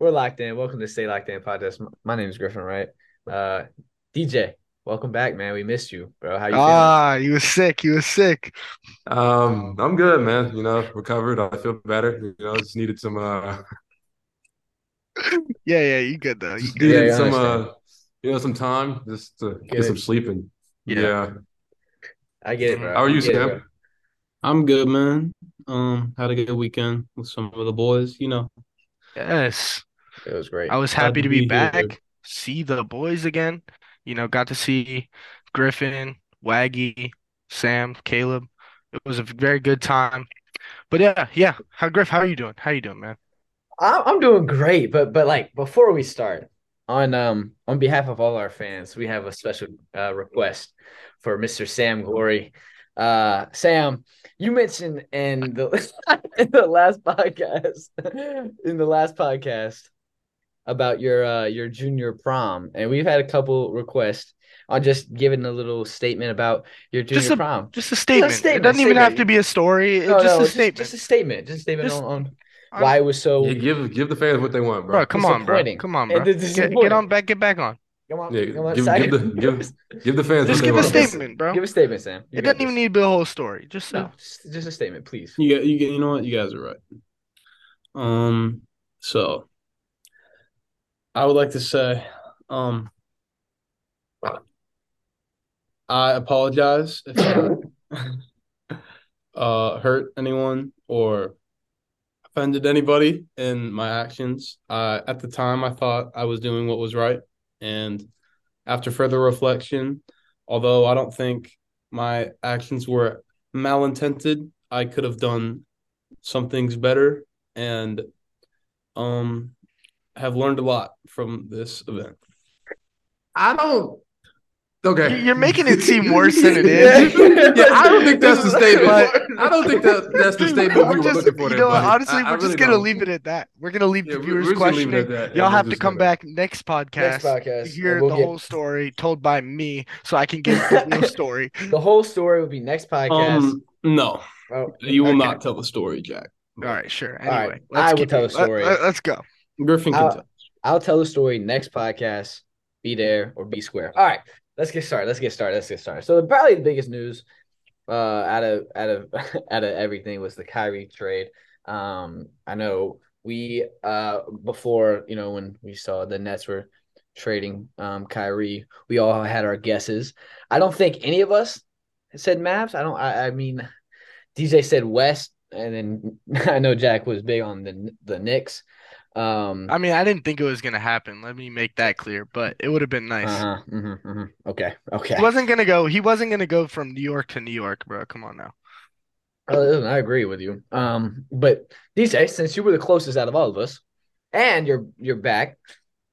We're locked in. Welcome to Stay Locked In podcast. My name is Griffin, right? Uh, DJ, welcome back, man. We missed you, bro. How you feeling? Ah, you was sick. You was sick. Um, I'm good, man. You know, recovered. I feel better. You know, just needed some uh Yeah, yeah, you good though. You just good. Yeah, needed I some uh you know some time just to Get get some sleeping. Yeah. Yeah. I get it, bro. How are you, get it, I'm good, man. Um, had a good weekend with some of the boys, you know. Yes. It was great. I was happy to to be be here. back. See the boys again. You know, got to see Griffin, Waggy, Sam, Caleb. It was a very good time. But yeah, yeah. How Griff, how are you doing? How you doing, man? I- I'm doing great, but but like before we start, on um on behalf of all our fans, we have a special uh, request for Mr. Sam Glory. Uh, Sam, you mentioned in the in the last podcast in the last podcast about your uh your junior prom, and we've had a couple requests on just giving a little statement about your junior Just a- prom. Just a statement. It statement, doesn't even have to be a story. No, just no, a it's statement. Just, a statement. Just a statement Just- on, on I'm- why it was so. Yeah, give give the fans what they want, bro. Bro, come on, bro. Come on, And bro. Get, get on back, get back on. Come on, Yeah, come on, give- give the- give- Give the fans Just give a statement, bro. Give a statement, Sam. You It doesn't even need to be a whole story. Just No, just, just a statement, please. You get, you get, you know what? You guys are right. Um, so I would like to say, um, I apologize if I uh hurt anyone or offended anybody in my actions. Uh, at the time, I thought I was doing what was right, and after further reflection, although I don't think my actions were malintended, I could have done some things better, and um, have learned a lot from this event. I don't Okay. You- You're making it seem worse than it is. yeah, I don't think that's the statement. But- I don't think that that's the statement we We're were just, looking for you know, honestly, I- I we're just really gonna don't. leave it at that. We're gonna leave Yeah, the viewers we're just gonna leave it questioning. at that. Y'all have to come back next podcast, Next podcast. to hear we'll the get- whole story told by me, so I can give the real story. The whole story will be next podcast. Um, no, Oh, you will okay. not tell the story, Jack. All right, sure. All right, Anyway, let's I will tell the story. Let, us go. Griffin can I'll- tell. I'll tell the story next podcast. Be there or be square. All right, let's get started. Let's get started. Let's get started. So probably the biggest news uh out of out of out of everything was the Kyrie trade. Um, I know we uh before you know when we saw the Nets were trading um Kyrie, we all had our guesses. I don't think any of us said Mavs. I don't. I, I mean, DJ said West, and then I know Jack was big on the the Knicks. Um, I mean, I didn't think it was gonna happen. Let me make that clear, but it would have been nice. Uh-huh, mhm, mhm. Okay, okay. He wasn't gonna go. He wasn't gonna go from New York to New York, bro. Come on now. Uh, I agree with you. Um, but DJ, since you were the closest out of all of us, and you're you're back,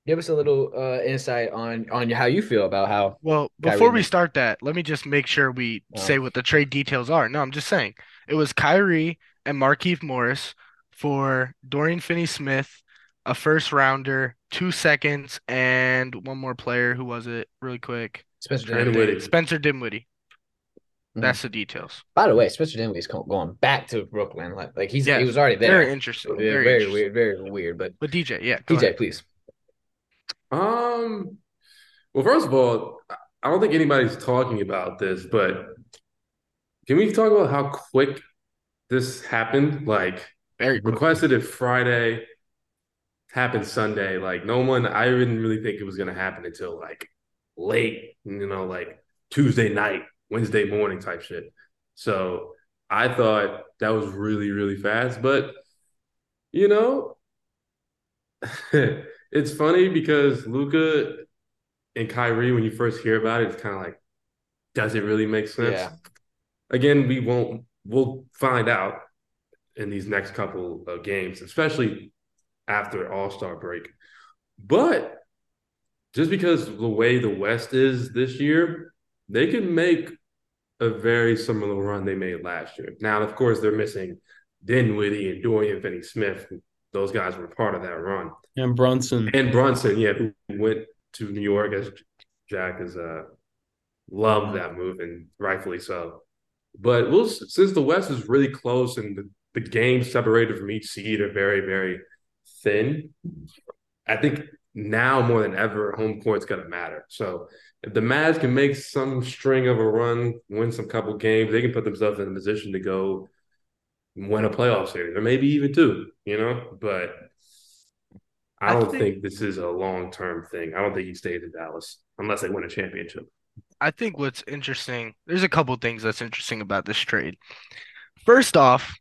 give us a little uh insight on on how you feel about how. Well, Kyrie before we start that, let me just make sure we Oh. say what the trade details are. No, I'm just saying it was Kyrie and Markieff Morris for Dorian Finney-Smith, a first rounder, two seconds, and one more player. Who was it? Really quick. Spencer Trade Dinwiddie. Dinwiddie. Spencer Dinwiddie. Mhm. That's the details. By the way, Spencer Dinwiddie's co- going back to Brooklyn. Like, like he's Yes, he was already there. Very interesting. Yeah, Very, very interesting. weird, very weird. But But DJ, yeah, DJ, ahead. please. Um, well, first of all, I- I don't think anybody's talking about this, but can we talk about how quick this happened? Like, Very quick. requested it Friday, happened Sunday. Like, no one, I didn't really think it was going to happen until like late, you know, like Tuesday night, Wednesday morning type shit. So I thought that was really, really fast. But, you know, it's funny because Luka and Kyrie, when you first hear about it, it's kind of like, does it really make sense? Yeah. Again, we won't, we'll find out in these next couple of games, especially after All Star break. But just because the way the West is this year, they can make a very similar run they made last year. Now, of course, they're missing Dinwiddie and Dorian Finney Smith. Those guys were part of that run. And Brunson. And Brunson, yeah, who went to New York as Jack has uh loved that move and rightfully so. But we'll since the West is really close and the, the games separated from each seed are very, very thin, I think now more than ever, home court's going to matter. So if the Mavs can make some string of a run, win some couple games, they can put themselves in a position to go win a playoff series or maybe even two, you know? But I don't I think, think, this is a long term thing. I don't think he stays in Dallas unless they win a championship. I think what's interesting, there's a couple things that's interesting about this trade. First off,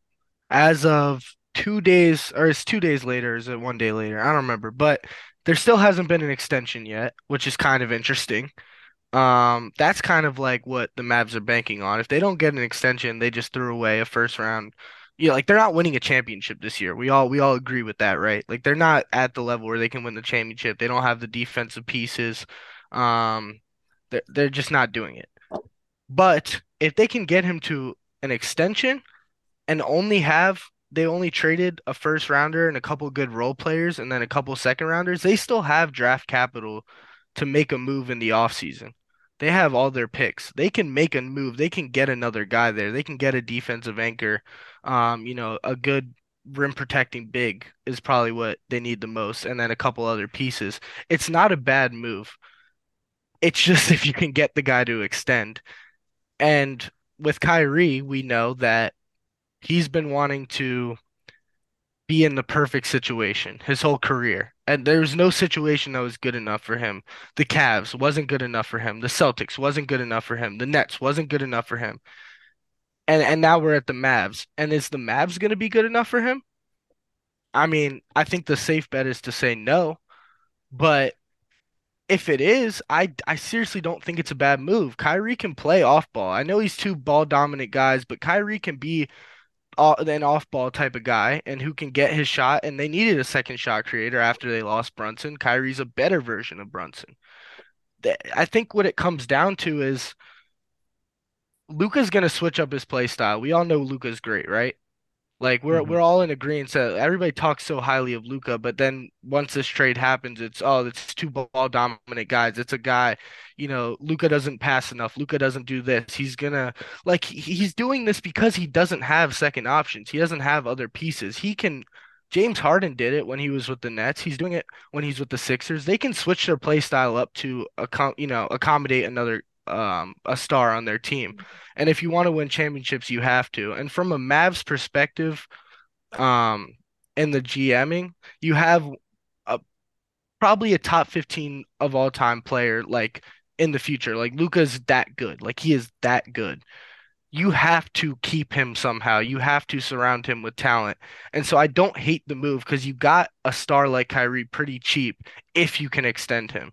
as of two days, or it's two days later, is it one day later? I don't remember, but there still hasn't been an extension yet, which is kind of interesting. Um, that's kind of like what the Mavs are banking on. If they don't get an extension, they just threw away a first round yeah, like they're not winning a championship this year. We all we all agree with that, right? Like they're not at the level where they can win the championship. They don't have the defensive pieces. Um, they're they're just not doing it. But if they can get him to an extension and only have they only traded a first rounder and a couple good role players and then a couple second rounders, they still have draft capital to make a move in the offseason. They have all their picks. They can make a move. They can get another guy there. They can get a defensive anchor. Um, you know, a good rim protecting big is probably what they need the most, and then a couple other pieces. It's not a bad move. It's just if you can get the guy to extend. And with Kyrie, we know that he's been wanting to be in the perfect situation his whole career. And there was no situation that was good enough for him. The Cavs wasn't good enough for him. The Celtics wasn't good enough for him. The Nets wasn't good enough for him. And and now we're at the Mavs. And is the Mavs going to be good enough for him? I mean, I think the safe bet is to say no. But if it is, I I seriously don't think it's a bad move. Kyrie can play off ball. I know he's two ball dominant guys, but Kyrie can be an off ball type of guy and who can get his shot. And they needed a second shot creator after they lost Brunson. Kyrie's a better version of Brunson. I think what it comes down to is Luka's gonna switch up his play style. We all know Luka's great, right? Like we're mm-hmm. we're all in agreement. So everybody talks so highly of Luka, but then once this trade happens, it's oh, it's two ball dominant guys. It's a guy, you know, Luka doesn't pass enough. Luka doesn't do this. He's gonna like he's doing this because he doesn't have second options. He doesn't have other pieces. He can. James Harden did it when he was with the Nets. He's doing it when he's with the Sixers. They can switch their play style up to account, you know, accommodate another um a star on their team. And if you want to win championships, you have to. And from a Mavs perspective, um, in the GMing, you have a probably a top 15 of all time player like in the future. Like Luka's that good. Like he is that good. You have to keep him somehow. You have to surround him with talent. And so I don't hate the move because you got a star like Kyrie pretty cheap if you can extend him.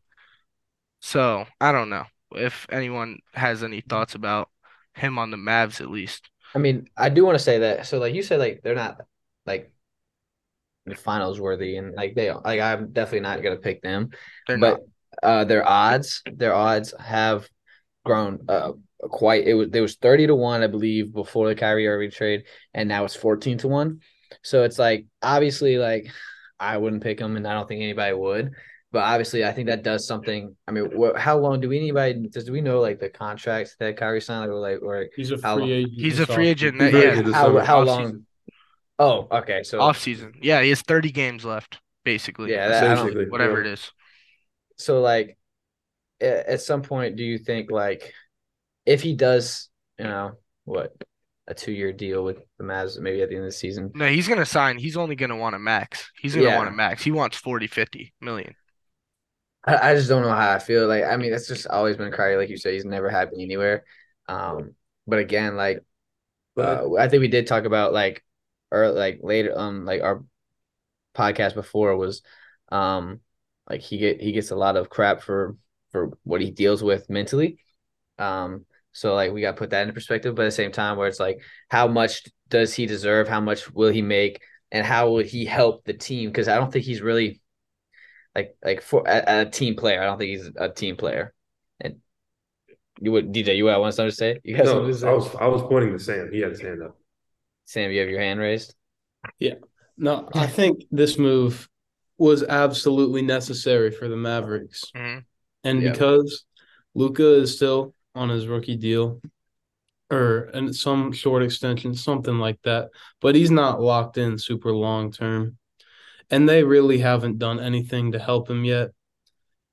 So I don't know if anyone has any thoughts about him on the Mavs at least. I mean, I do want to say that. So, like you said, like they're not like the finals worthy, and like they like I'm definitely not gonna pick them. They're but not. uh, their odds, their odds have grown uh quite. It was there was thirty to one, I believe, before the Kyrie Irving trade, and now it's fourteen to one. So it's like obviously like I wouldn't pick them, and I don't think anybody would. But obviously, I think that does something. I mean, what, how long do we anybody does do we know like the contracts that Kyrie signed or like or he's a free agent? He's a free agent. yeah. How, how long? Season. Oh, okay. So off season. Yeah, he has 30 games left, basically. Yeah, that, whatever yeah. it is. So like, at some point, do you think like, if he does, you know, what a two year deal with the Mavs maybe at the end of the season? No, he's gonna sign. He's only gonna want a max. He's gonna yeah. want a max. He wants 40, 50 million. I, I just don't know how I feel. Like, I mean, that's just always been Kyrie, like you said, he's never happy anywhere. Um, but again, like, uh, I think we did talk about like, or like later, um, like our podcast before was, um, like he get he gets a lot of crap for for what he deals with mentally. Um, so like we got to put that into perspective, but at the same time, where it's like, how much does he deserve? How much will he make? And how would he help the team? Because I don't think he's really like like for a, a, team player. I don't think he's a team player. And you would DJ, you want something to say? You got no, to say? I was I was pointing to Sam. He had his hand up. Sam, you have your hand raised. Yeah. No, I think this move was absolutely necessary for the Mavericks, mm-hmm. and yeah. because Luka is still on his rookie deal, or and some short extension, something like that, but he's not locked in super long term. And they really haven't done anything to help him yet.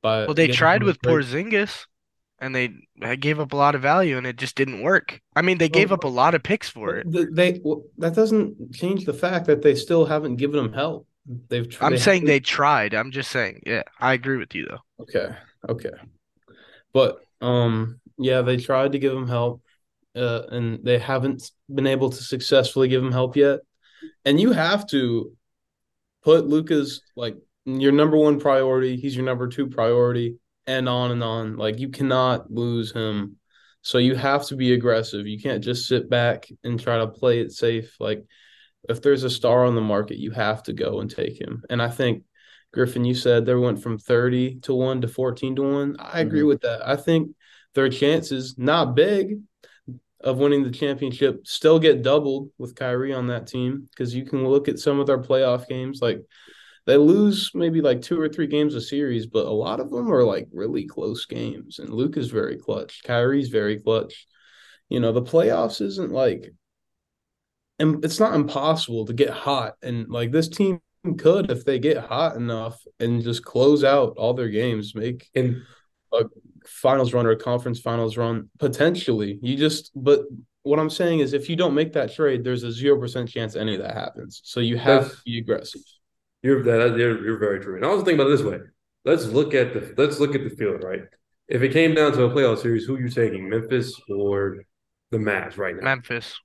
But Well, they tried with Porzingis, and they gave up a lot of value, and it just didn't work. I mean, they gave up a lot of picks for it. They, well, that doesn't change the fact that they still haven't given him help. They've. I'm they saying haven't- they tried. I'm just saying, yeah, I agree with you though. Okay, okay. But um yeah, they tried to give him help uh and they haven't been able to successfully give him help yet. And you have to put Luka's like your number one priority, he's your number two priority and on and on. Like you cannot lose him. So you have to be aggressive. You can't just sit back and try to play it safe like if there's a star on the market, you have to go and take him. And I think Griffin, you said they went from 30 to 1 to 14 to 1. I agree Mhm. with that. I think their chances, not big, of winning the championship still get doubled with Kyrie on that team because you can look at some of their playoff games. Like they lose maybe like two or three games a series, but a lot of them are like really close games. And Luke is very clutch. Kyrie's very clutch. You know, the playoffs isn't like, and it's not impossible to get hot. And like this team could if they get hot enough and just close out all their games, make And finals run or a conference finals run potentially. You just but what I'm saying is if you don't make that trade, there's a zero percent chance any of that happens. So you have That's- to be aggressive. You're that you're, you're very true. And I was thinking about it this way. Let's look at the let's look at the field, right? If it came down to a playoff series, who are you taking, Memphis or the Mavs right now? Memphis,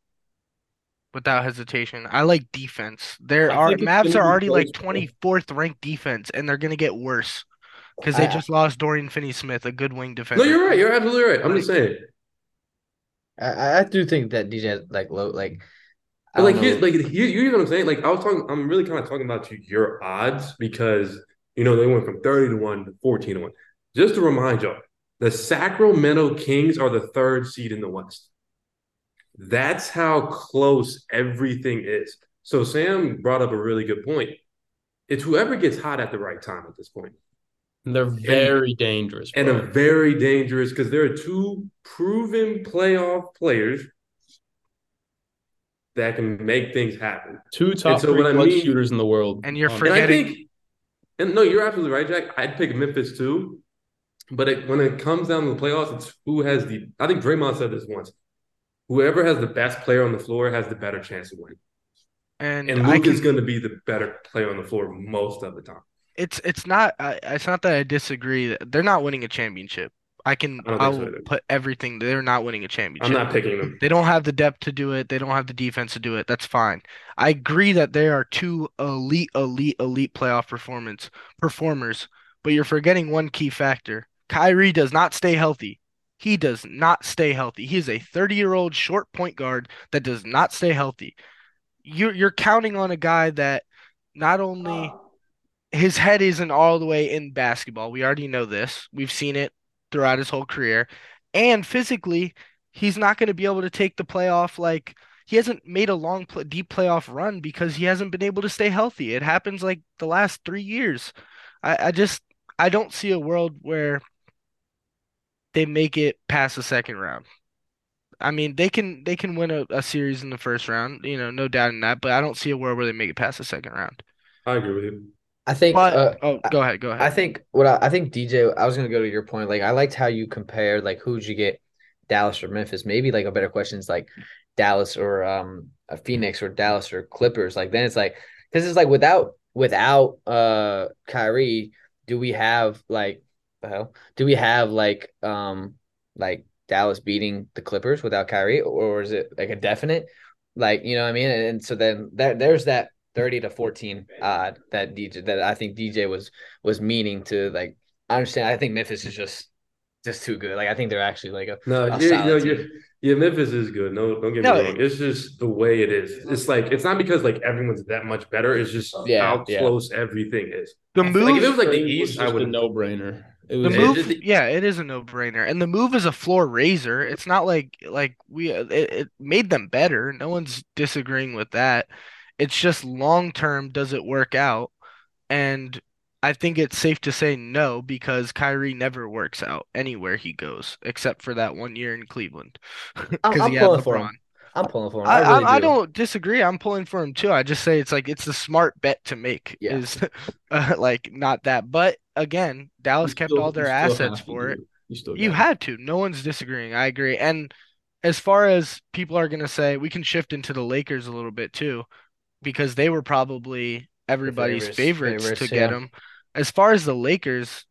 without hesitation. I like defense. There I are think Mavs are already like 24th ranked defense, and they're gonna get worse because they I- just lost Dorian Finney-Smith, a good wing defender. No, defender. you're right. You're absolutely right. I'm just saying. I, I do think that DJ has like low like I like here, like here, you know what I'm saying? Like I was talking, I'm really kind of talking about you, your odds because you know they went from 30 to 1 to 14 to 1. Just to remind y'all, the Sacramento Kings are the third seed in the West. That's how close everything is. So Sam brought up a really good point. It's whoever gets hot at the right time at this point. And they're very dangerous. And a very dangerous because there are two proven playoff players that can make things happen. two top so three what I mean- shooters in the world. And you're Um, And I Forgetting- think, and no, you're absolutely right, Jack. I'd pick Memphis too. But it, when it comes down to the playoffs, it's who has the. I think Draymond said this once. Whoever has the best player on the floor has the better chance of winning. and And I Luke is going to be the better player on the floor most of the time. It's it's not. I it's not that I disagree. They're not winning a championship. I can. I so will either. put everything. They're not winning a championship. I'm not picking them. They don't have the depth to do it. They don't have the defense to do it. That's fine. I agree that they are two elite, elite, elite playoff performance performers, but you're forgetting one key factor. Kyrie does not stay healthy. He does not stay healthy. He is a 30-year-old short point guard that does not stay healthy. You're you're counting on a guy that not only ah. His head isn't all the way in basketball. We already know this. We've seen it throughout his whole career. And physically, he's not going to be able to take the playoff like he hasn't made a long pl- deep playoff run because he hasn't been able to stay healthy. It happens like the last 3 years. I I just I don't see a world where they make it past the second round. I mean, they can they can win a, a series in the first round, you know, no doubt in that, but I don't see a world where they make it past the second round. I agree with you. I think But uh, oh, go ahead, go ahead. I think what I, I think DJ, I was gonna go to your point. Like I liked how you compared like who'd you get, Dallas or Memphis. Maybe like a better question is like Dallas or um a Phoenix or Dallas or Clippers. Like then it's like because it's like without without uh Kyrie, do we have like the hell? Do we have like um like Dallas beating the Clippers without Kyrie, or is it like a definite? Like you know what I mean? And, and so then there there's that. 30 to 14 odd that DJ that I think DJ was was meaning to like I understand I think Memphis is just just too good. Like I think they're actually like a No, A you solid no, team. you yeah, Memphis is good. No, don't get No, me wrong. It's just the way it is. It's like it's not because like everyone's that much better. It's just Yeah, how yeah. close everything is. the Like, move if it was like the Trade was East, I just a would. no-brainer. It The was It move, just- yeah, it is a no-brainer, and the move is a floor raiser. It's not like like we it, it made them better. No one's disagreeing with that. It's just long term, does it work out? And I think it's safe to say no because Kyrie never works out anywhere he goes, except for that one year in Cleveland I'm, I'm pulling for him. I'm pulling for him. I, I, really I, I do. don't disagree. I'm pulling for him too. I just say it's like it's the smart bet to make. Yeah. Is uh, like not that, but again, Dallas You kept still- all their assets for it. You You had to. No one's disagreeing. I agree. And as far as people are gonna say, we can shift into the Lakers a little bit too, because they were probably everybody's favorites- favorites, favorites, to yeah. get them. As far as the Lakers,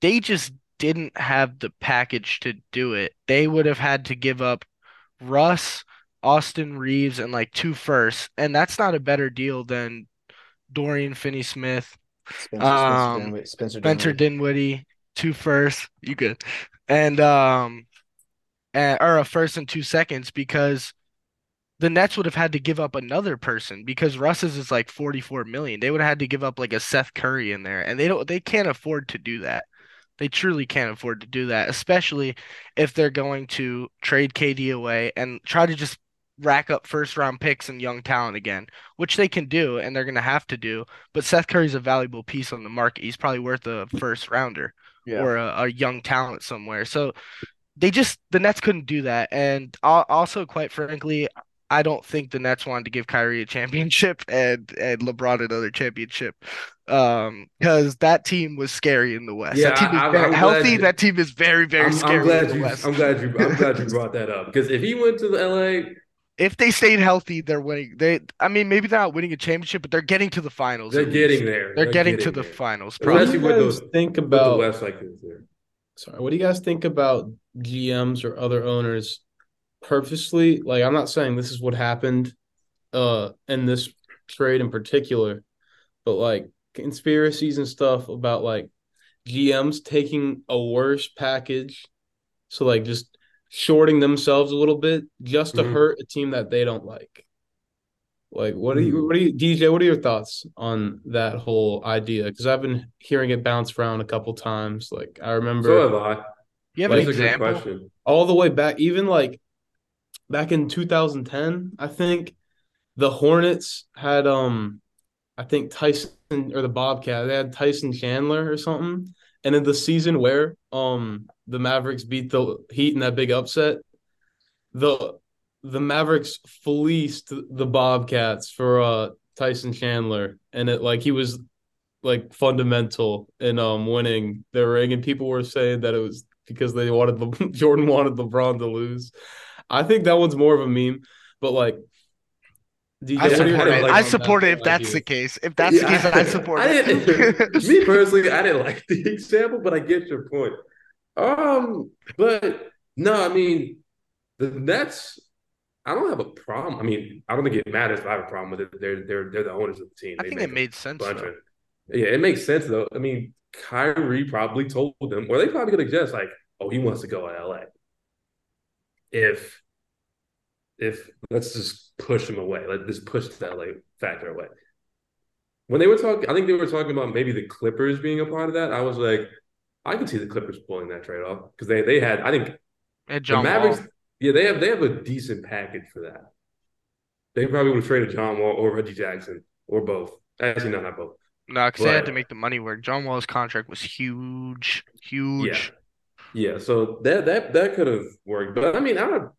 they just didn't have the package to do it. They would have had to give up Russ, Austin Reaves, and like two firsts, and that's not a better deal than Dorian Finney-Smith, Spencer, Um, Spencer, Dinwiddie, Spencer, Spencer Dinwiddie. Dinwiddie, two firsts, you good, and um, and, or a first and two seconds because the Nets would have had to give up another person because Russ's is like 44 million. They would have had to give up like a Seth Curry in there, and they don't, they can't afford to do that. They truly can't afford to do that, especially if they're going to trade KD away and try to just rack up first round picks and young talent again, which they can do and they're going to have to do. But Seth Curry's a valuable piece on the market. He's probably worth a first rounder Yeah. or a, a young talent somewhere. So they just the Nets couldn't do that, and also, quite frankly, I don't think the Nets wanted to give Kyrie a championship and and LeBron another championship, um, because that team was scary in the West. Yeah, that team is I- I'm- very I'm healthy. you- that team is very very I'm, scary I'm glad in the you. West. I'm glad you. I'm glad you brought that up because if he went to the LA, if they stayed healthy, they're winning. They, I mean, maybe they're not winning a championship, but they're getting to the finals. they're getting there. They're getting to the there. finals. Especially What Probably. do you guys the- think about the about? West like this there. Sorry, what do you guys think about GMs or other owners purposely? Like, I'm not saying this is what happened, uh, in this trade in particular, but like conspiracies and stuff about like GMs taking a worse package, so like just shorting themselves a little bit just to Mhm. hurt a team that they don't like. Like, what do you, Mhm. what do you, DJ? What are your thoughts on that whole idea? Because I've been hearing it bounce around a couple times. Like, I remember So have I. You have Like, an That's a good example? question. all the way back, even like back in 2010, I think the Hornets had um I think Tyson or the Bobcat, they had Tyson Chandler or something. And in the season where um the Mavericks beat the Heat in that big upset, the the Mavericks fleeced the Bobcats for uh Tyson Chandler and it like he was like fundamental in um winning their ring and people were saying that it was because they wanted Le- Jordan wanted LeBron to lose. I think that one's more of a meme, but like DJ, I Yeah, what are your support I it. like I support that it if that's the case. If that's the case, I support I it. me personally, I didn't like the example, but I get your point. Um, but no, I mean, the Nets. I don't have a problem. I mean, I don't think it matters if I have a problem with it. They're they're they're the owners of the team. I They think it made sense of- yeah, it makes sense though. I mean, Kyrie probably told them, or they probably could have just like, oh, he wants to go to LA. If if let's just push him away, let just push that LA factor away. When they were talking, I think they were talking about maybe the Clippers being a part of that. I was like, I could see the Clippers pulling that trade off because they they had, I think And the Mavericks, Wall. yeah, they have they have a decent package for that. They probably would have traded John Wall or Reggie Jackson or both. Actually, no, not both. No, because they had to make the money work. John Wall's contract was huge, huge. Yeah, so that that that could have worked, but I mean, I don't,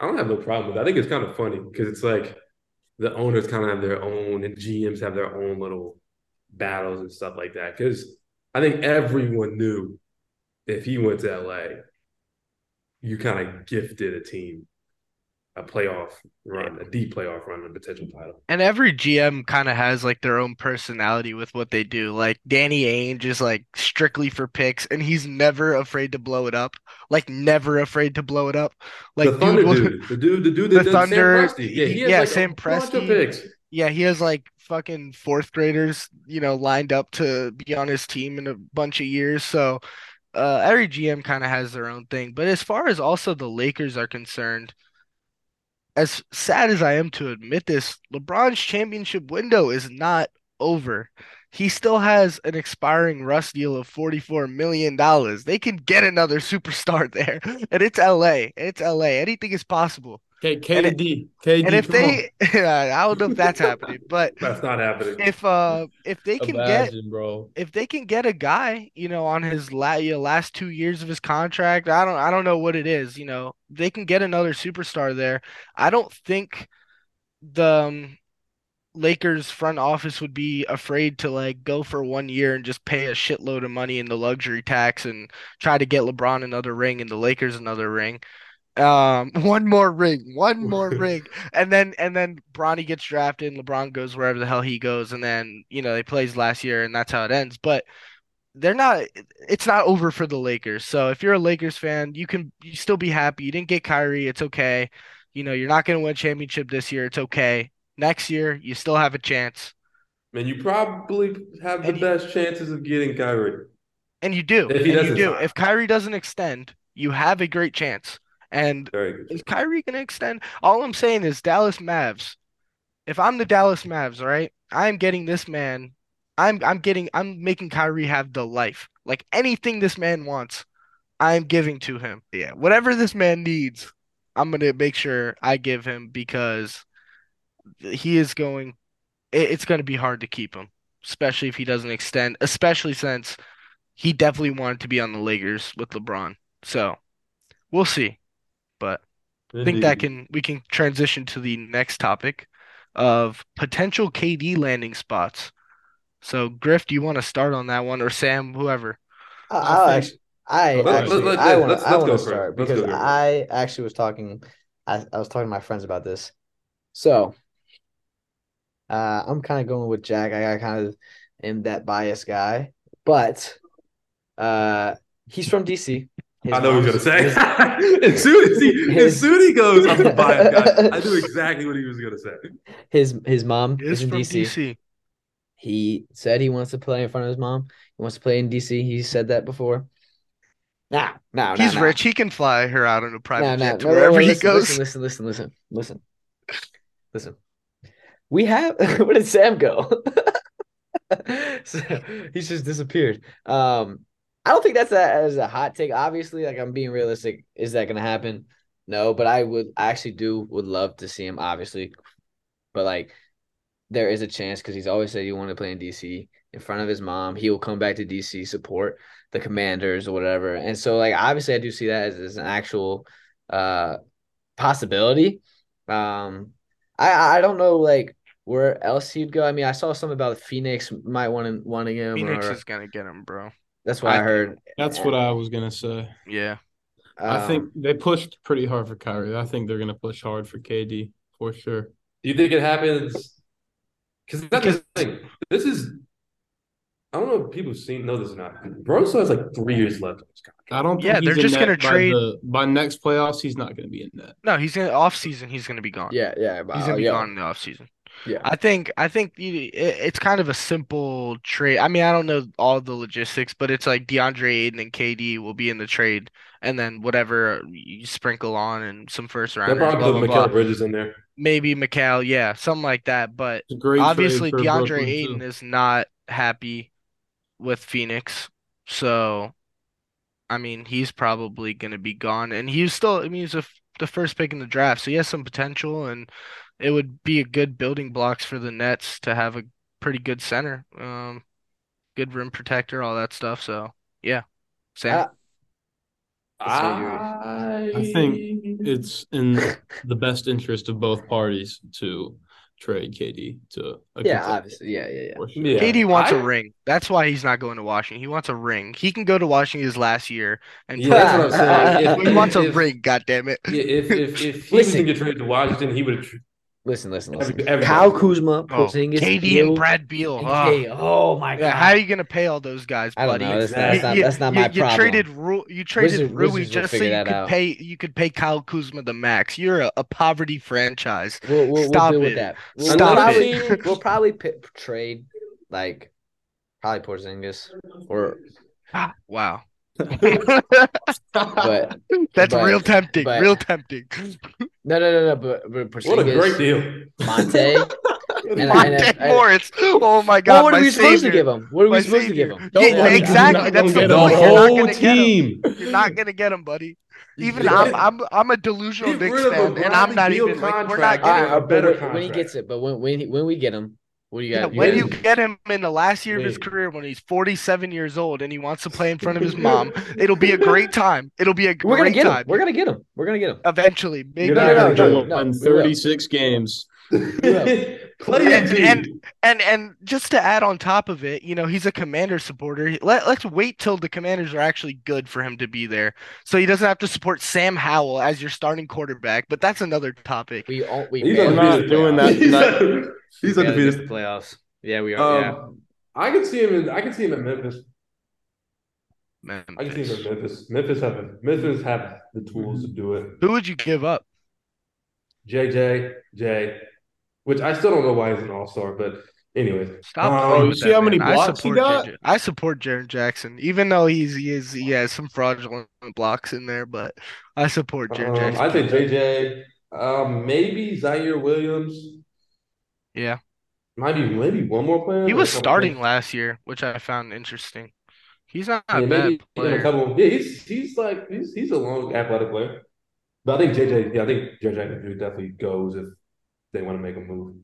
I don't have no problem with that. I think it's kind of funny because it's like the owners kind of have their own, and GMs have their own little battles and stuff like that. Because I think everyone knew if he went to LA, you kind of gifted a team a playoff run, a deep playoff run, and a potential title. And every GM kind of has like their own personality with what they do. Like Danny Ainge is like strictly for picks, and he's never afraid to blow it up. Like never afraid to blow it up. Like the Thunder will- dude, the dude, the dude The Thunder- Sam. Yeah, he yeah, like Sam a bunch of Presti. Yeah, he has like fucking fourth graders, you know, lined up to be on his team in a bunch of years. So uh, every GM kind of has their own thing. But as far as also the Lakers are concerned, as sad as I am to admit this, LeBron's championship window is not over. He still has an expiring Russ deal of $44 million. They can get another superstar there. And it's LA. It's LA. Anything is possible. Okay, And it- KD, KD. And if they, I don't know if that's happening, but That's not happening. if uh if they can get bro. if they can get a guy, you know, on his la- you know, last two years of his contract, I don't I don't know what it is, you know, they can get another superstar there. I don't think the um, Lakers front office would be afraid to like go for one year and just pay a shitload of money in the luxury tax and try to get LeBron another ring and the Lakers another ring. Um, one more ring, one more ring, and then and then Bronny gets drafted and LeBron goes wherever the hell he goes, and then you know they plays last year and that's how it ends. But they're not. It's not over for the Lakers. So if you're a Lakers fan, you can you still be happy. You didn't get Kyrie. It's okay. You know you're not going to win a championship this year. It's okay. Next year you still have a chance, Man, you probably have the And you- best chances of getting Kyrie. and you do. If he and doesn't do. If Kyrie doesn't extend, you have a great chance. And Very good. Is Kyrie gonna extend? All I'm saying is Dallas Mavs. If I'm the Dallas Mavs, right, I'm getting this man. I'm I'm getting I'm making Kyrie have the life. Like anything this man wants, I'm giving to him. Yeah, whatever this man needs, I'm gonna make sure I give him because he is going. it- It's gonna be hard to keep him, especially if he doesn't extend. Especially since he definitely wanted to be on the Lakers with LeBron. So we'll see. But I think that can we can transition to the next topic of potential KD landing spots. So Griff, do you want to start on that one or Sam, whoever? I, I I'll actually, I Let- let- actually, let- I want to, I let's want go to for it. start Let's because for. I actually was talking, I, I was talking to my friends about this. So, uh, I'm kind of going with Jack. I, I kind of am that biased guy, but, uh, he's from DC. His I know what he was gonna say. his- as soon as he, as soon as he goes, I'm the bias guy. I knew exactly what he was gonna say. his his mom is is in from DC. DC. He said he wants to play in front of his mom. He wants to play in DC. He said that before. Now, now, He's now, rich. He can fly her out on a private No, no, jet to no, no, wherever no, he listen, goes. Listen, listen, listen, listen, listen, listen. We have. Where did Sam go? So, he's just disappeared. Um, I don't think that's a, as a hot take. Obviously, like I'm being realistic. Is that going to happen? No, but I would. I actually do would love to see him. Obviously, but like there is a chance because he's always said he wanted to play in DC in front of his mom. He will come back to DC support the Commanders or whatever. And so like obviously I do see that as, as an actual uh possibility. Um I I don't know like where else he'd go. I mean, I saw something about Phoenix might want to wanting him. Phoenix or, is gonna get him, bro. That's what I I heard. That's what I was gonna say. Yeah. I Um, think they pushed pretty hard for Kyrie. I think they're gonna push hard for KD for sure. Do you think it happens? Because that's Because- the thing. This is. I don't know if people have seen know this or not. Bro still has like three years left on his contract. I don't think Yeah, he's they're in just gonna by trade- the, by next playoffs. He's not gonna be in net. No, he's in off season. He's gonna be gone. yeah, yeah, but, He's gonna be yeah, gone in the off season. Yeah. I think I think it's kind of a simple trade. I mean, I don't know all the logistics, but it's like DeAndre Ayton and KD will be in the trade, and then whatever you sprinkle on and some first They'll probably blah, put blah, blah. Bridges in there. Maybe Mikal, yeah, something like that. But It's a great trade obviously, DeAndre Brooklyn, Ayton too. is not happy with Phoenix, so I mean, he's probably gonna be gone, and he's still. I mean, he's a, the first pick in the draft, so he has some potential, and it would be a good building blocks for the Nets to have a pretty good center, um, good rim protector, all that stuff. So yeah, Sam. Uh, That's what you're- I, I think It's in the best interest of both parties to trade KD to a yeah, contender, obviously, yeah, yeah, yeah. sure. Yeah. KD wants a I- ring. That's why he's not going to Washington. He wants a ring. He can go to Washington his last year and Yeah, that's what I'm saying. If- he wants a if- ring. God damn it. Yeah, if if if he Listen. was to get traded to Washington, he would have. Listen, listen, Every- listen. everybody- Kyle Kuzma, Oh, Porzingis, KD Beal, and Brad Beal. and Oh. Oh my Yeah, god. how are you gonna pay all those guys, I don't know. That's, You- that's not you- that's not you, my you problem. traded Ru- you traded Wizards- Rui Wizards just so you could out. pay you could pay Kyle Kuzma the max. You're a, a poverty franchise. We'll, we'll, Stop we'll deal it. with that. We'll, Stop we'll it. probably, We'll probably pi trade like probably Porzingis or Wow. but That's but- real tempting. but- real tempting. No no no no but, but Porzingis, What a great deal. Monte. And, and, Monte and, and, Morris. Oh my well, God. what are my we supposed to give him? What are we My supposed to give him? Don't Yeah, let him- exactly. not That's gonna the get point. You're not whole gonna get him. team. You're not gonna get him, buddy. Even I'm I'm I'm a delusional Get Knicks fan, and I'm not Beal even like we're not getting. right, a better when, when he gets it, but when when he, when we get him, what do you Yeah, got? when When- you get him in the last year of his career, when he's 47 years old and he wants to play in front of his mom, it'll be a great time. It'll be a We're gonna great get him. time. We're gonna get him. We're gonna get him. Eventually, maybe. You're not no, no, gonna no, do no, won we 36 games. Play And- and- And and just to add on top of it, you know, he's a commander supporter. Let, let's wait till the commanders are actually good for him to be there. So he doesn't have to support Sam Howell as your starting quarterback. But that's another topic. We all we He's barely not missed the doing playoffs. that. he's not- un- he's We barely undefeated. the playoffs. Yeah, we are. yeah. Um, I can see him in. I can see him in Memphis. Man, I can see him in Memphis. Memphis have Memphis have the tools to do it. who would you give up? JJ J, which I still don't know why he's an All Star, but anyways. Stop. Um, playing you see that how many man. I blocks he support got? JJ I support Jaren Jackson, even though he's he is he has some fraudulent blocks in there, but I support Jaren Um, Jackson. I think JJ, um, maybe Ziaire Williams, Yeah, might be maybe one more player. he was something. starting last year, which I found interesting. He's not Yeah, a bad in a player. couple. Yeah, he's he's like he's he's a long athletic player. But I think JJ, yeah, I think JJ definitely goes if they want to make a move.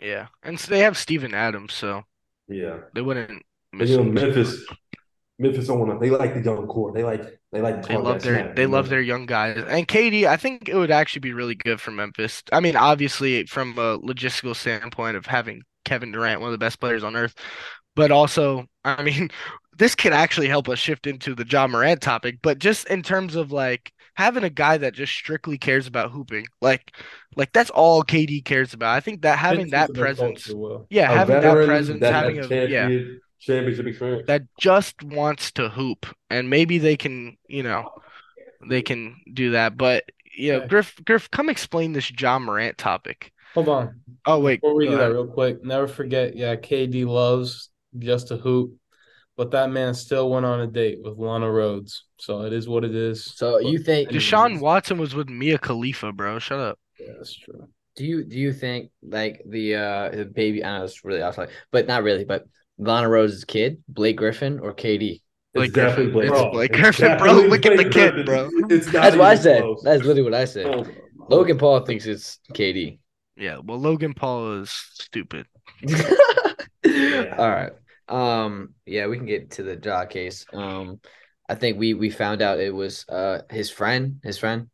Yeah, and so they have Steven Adams, so Yeah, they wouldn't miss you know Memphis. Memphis don't want to. They like the young core. They like they like to They love their they love their young guys. And KD, I think it would actually be really good for Memphis. I mean, obviously from a logistical standpoint of having Kevin Durant, one of the best players on earth, but also, I mean, this can actually help us shift into the Ja Morant topic, but just in terms of like having a guy that just strictly cares about hooping. Like like that's all KD cares about. I think that having that presence, well. yeah, A having that presence, that having has a yeah, championship experience. that just wants to hoop and maybe they can you know they can do that but you know Okay. griff griff come explain this ja morant topic Hold on. oh wait Before we go do that, real quick, never forget, yeah, KD loves just to hoop, but that man still went on a date with Lana Rhoades. So it is what it is. So you think deshaun watson was with mia khalifa bro shut up Yeah, that's true. do you do you think like the uh the baby I know it's really outside, but not really, but Lana Rhoades' kid, Blake Griffin or KD? Blake It's definitely Griffin. Blake It's Blake It's Griffin, bro. definitely Look at the kid, Griffin. bro. It's not That's what I said. close. That's literally what I said. Oh, Logan Paul thinks it's KD. yeah well logan paul is stupid All right. Um, yeah, we can get to the Ja case. Um, I think we we found out it was uh his friend, his friend.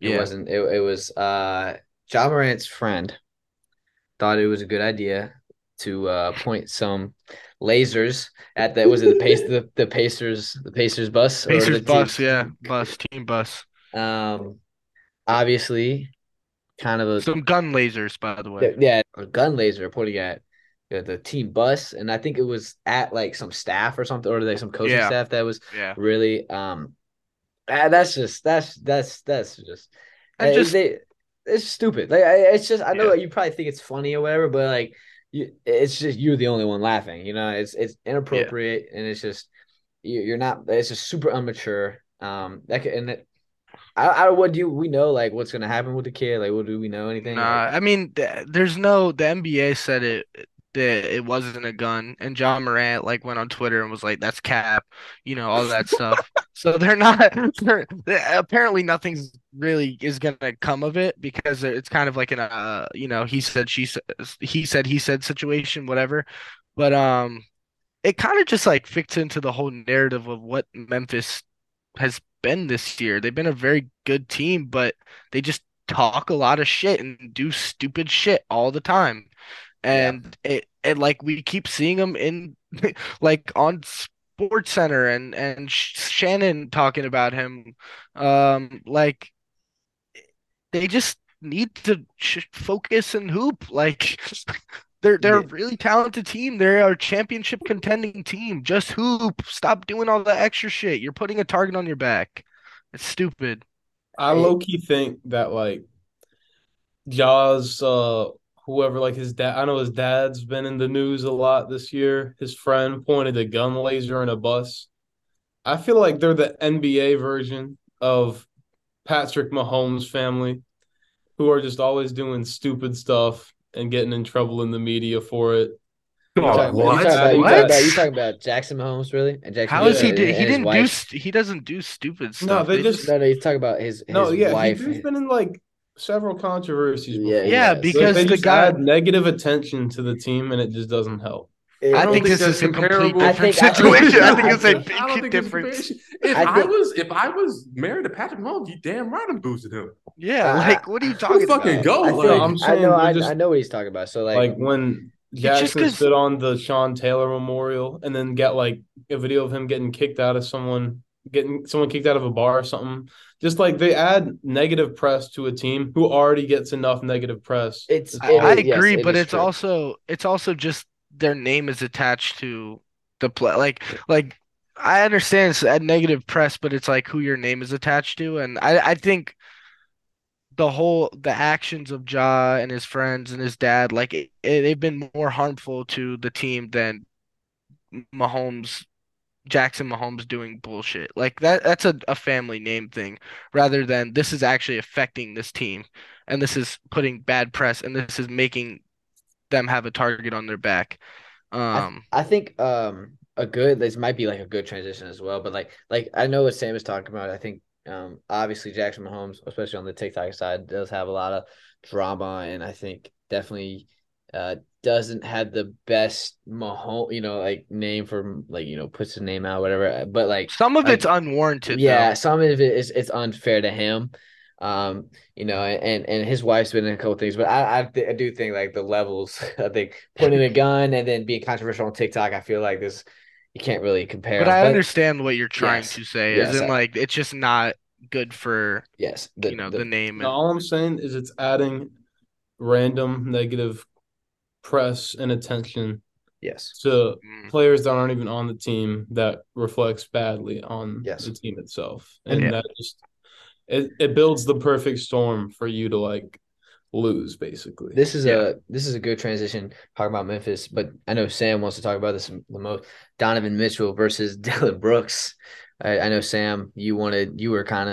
It yeah. wasn't it, it was uh Ja Morant's friend. Thought it was a good idea to uh point some lasers at the was it the pace the, the Pacers the Pacers bus or pacers the bus team- yeah bus team bus. Um obviously kind of a some gun lasers by the way. Yeah, a gun laser pointing at the, the team bus, and I think it was at like some staff or something, or like some coaching Yeah. staff that was yeah really um. ah, that's just that's that's that's just uh, just- they, it's stupid. Like it's just I know Yeah. you probably think it's funny or whatever, but like you, it's just you're the only one laughing. You know, it's it's inappropriate and it's just you, you're not. It's just super immature. Um, that could, and it, I, I what do you, we know like what's gonna happen with the kid? Like, what do we know anything? Nah, Like, I mean, th- there's no. The NBA said it that it wasn't a gun, and Ja Morant like went on Twitter and was like, "That's cap," you know, all that stuff. So they're not. They're, apparently, nothing's really is gonna come of it because it's kind of like an uh, you know, he said, she said, he said, he said situation, whatever. But um, it kind of just like fits into the whole narrative of what Memphis has been this year. They've been a very good team, but they just talk a lot of shit and do stupid shit all the time. And it and like we keep seeing him in like on Sports Center and and Sh- Shannon talking about him. Um like they just need to sh- focus and hoop. Like they're they're Yeah. a really talented team. They're a championship contending team. Just hoop. Stop doing all the extra shit. You're putting a target on your back. It's stupid. I low key think that like Ja's, uh, whoever like his dad, I know his dad's been in the news a lot this year. His friend pointed a gun laser in a bus. I feel like they're the NBA version of Patrick Mahomes' family, who are just always doing stupid stuff and getting in trouble in the media for it. Come You on, talking, what? you talking about, What? about you talking about Jackson Mahomes really? And Jackson How is he? and- Do, and he didn't do. wife? st- He doesn't do stupid stuff. No, stuff. they just- No, no, he's talking about his, his No, yeah, wife. he, has been in like several controversies. Yeah, before. Yeah, yes. because they the just guy- add negative attention to the team, and it just doesn't help. It- I don't think think this is a complete comparable. I different I think- situation. I I think it's a big don't think it's difference. If I I, was if I was married to Patrick Mahomes, you damn right I'm boosting him. Yeah, uh, like what are you talking fucking about? go. I, feel like, like, I'm I know, I, just- I know what he's talking about. So like, Like when It's just Jackson 'cause- stood on the Sean Taylor Memorial and then got like a video of him getting kicked out of someone, getting someone kicked out of a bar or something. Just like they add negative press to a team who already gets enough negative press. It's- It's I, it I is- yes, agree, it but it's true. also it's also just their name is attached to the play. Like like I understand it's a negative press, but it's like who your name is attached to, and I I think the whole the actions of Ja and his friends and his dad like it, it, they've been more harmful to the team than Mahomes. Jackson Mahomes doing bullshit. Like that that's a, a family name thing rather than this is actually affecting this team and this is putting bad press and this is making them have a target on their back. Um I think um a good this might be like a good transition as well, but like like I know what Sam is talking about. I think um obviously Jackson Mahomes, especially on the TikTok side, does have a lot of drama, and I think definitely uh doesn't have the best Mahomes, you know, like name for like you know puts his name out whatever. But like some of like, it's unwarranted yeah, though. some of it is it's unfair to him. Um, you know, and and his wife's been in a couple things, but I I, th- I do think like the levels. I think pointing a gun and then being controversial on TikTok. I feel like this you can't really compare. But them. I understand what you're trying Yes. to say. Yes, Isn't I- like it's just not good for Yes, the, you know the- the name Now, and all I'm saying is it's adding random negative press and attention yes, to Mm. players that aren't even on the team that reflects badly on Yes. the team itself. And Yeah. that just it, it builds the perfect storm for you to like lose basically. this is Yeah. a this is a good transition talking about Memphis, but I know Sam wants to talk about this the most. Donovan Mitchell versus Dillon Brooks. I, I know Sam, you wanted you were kind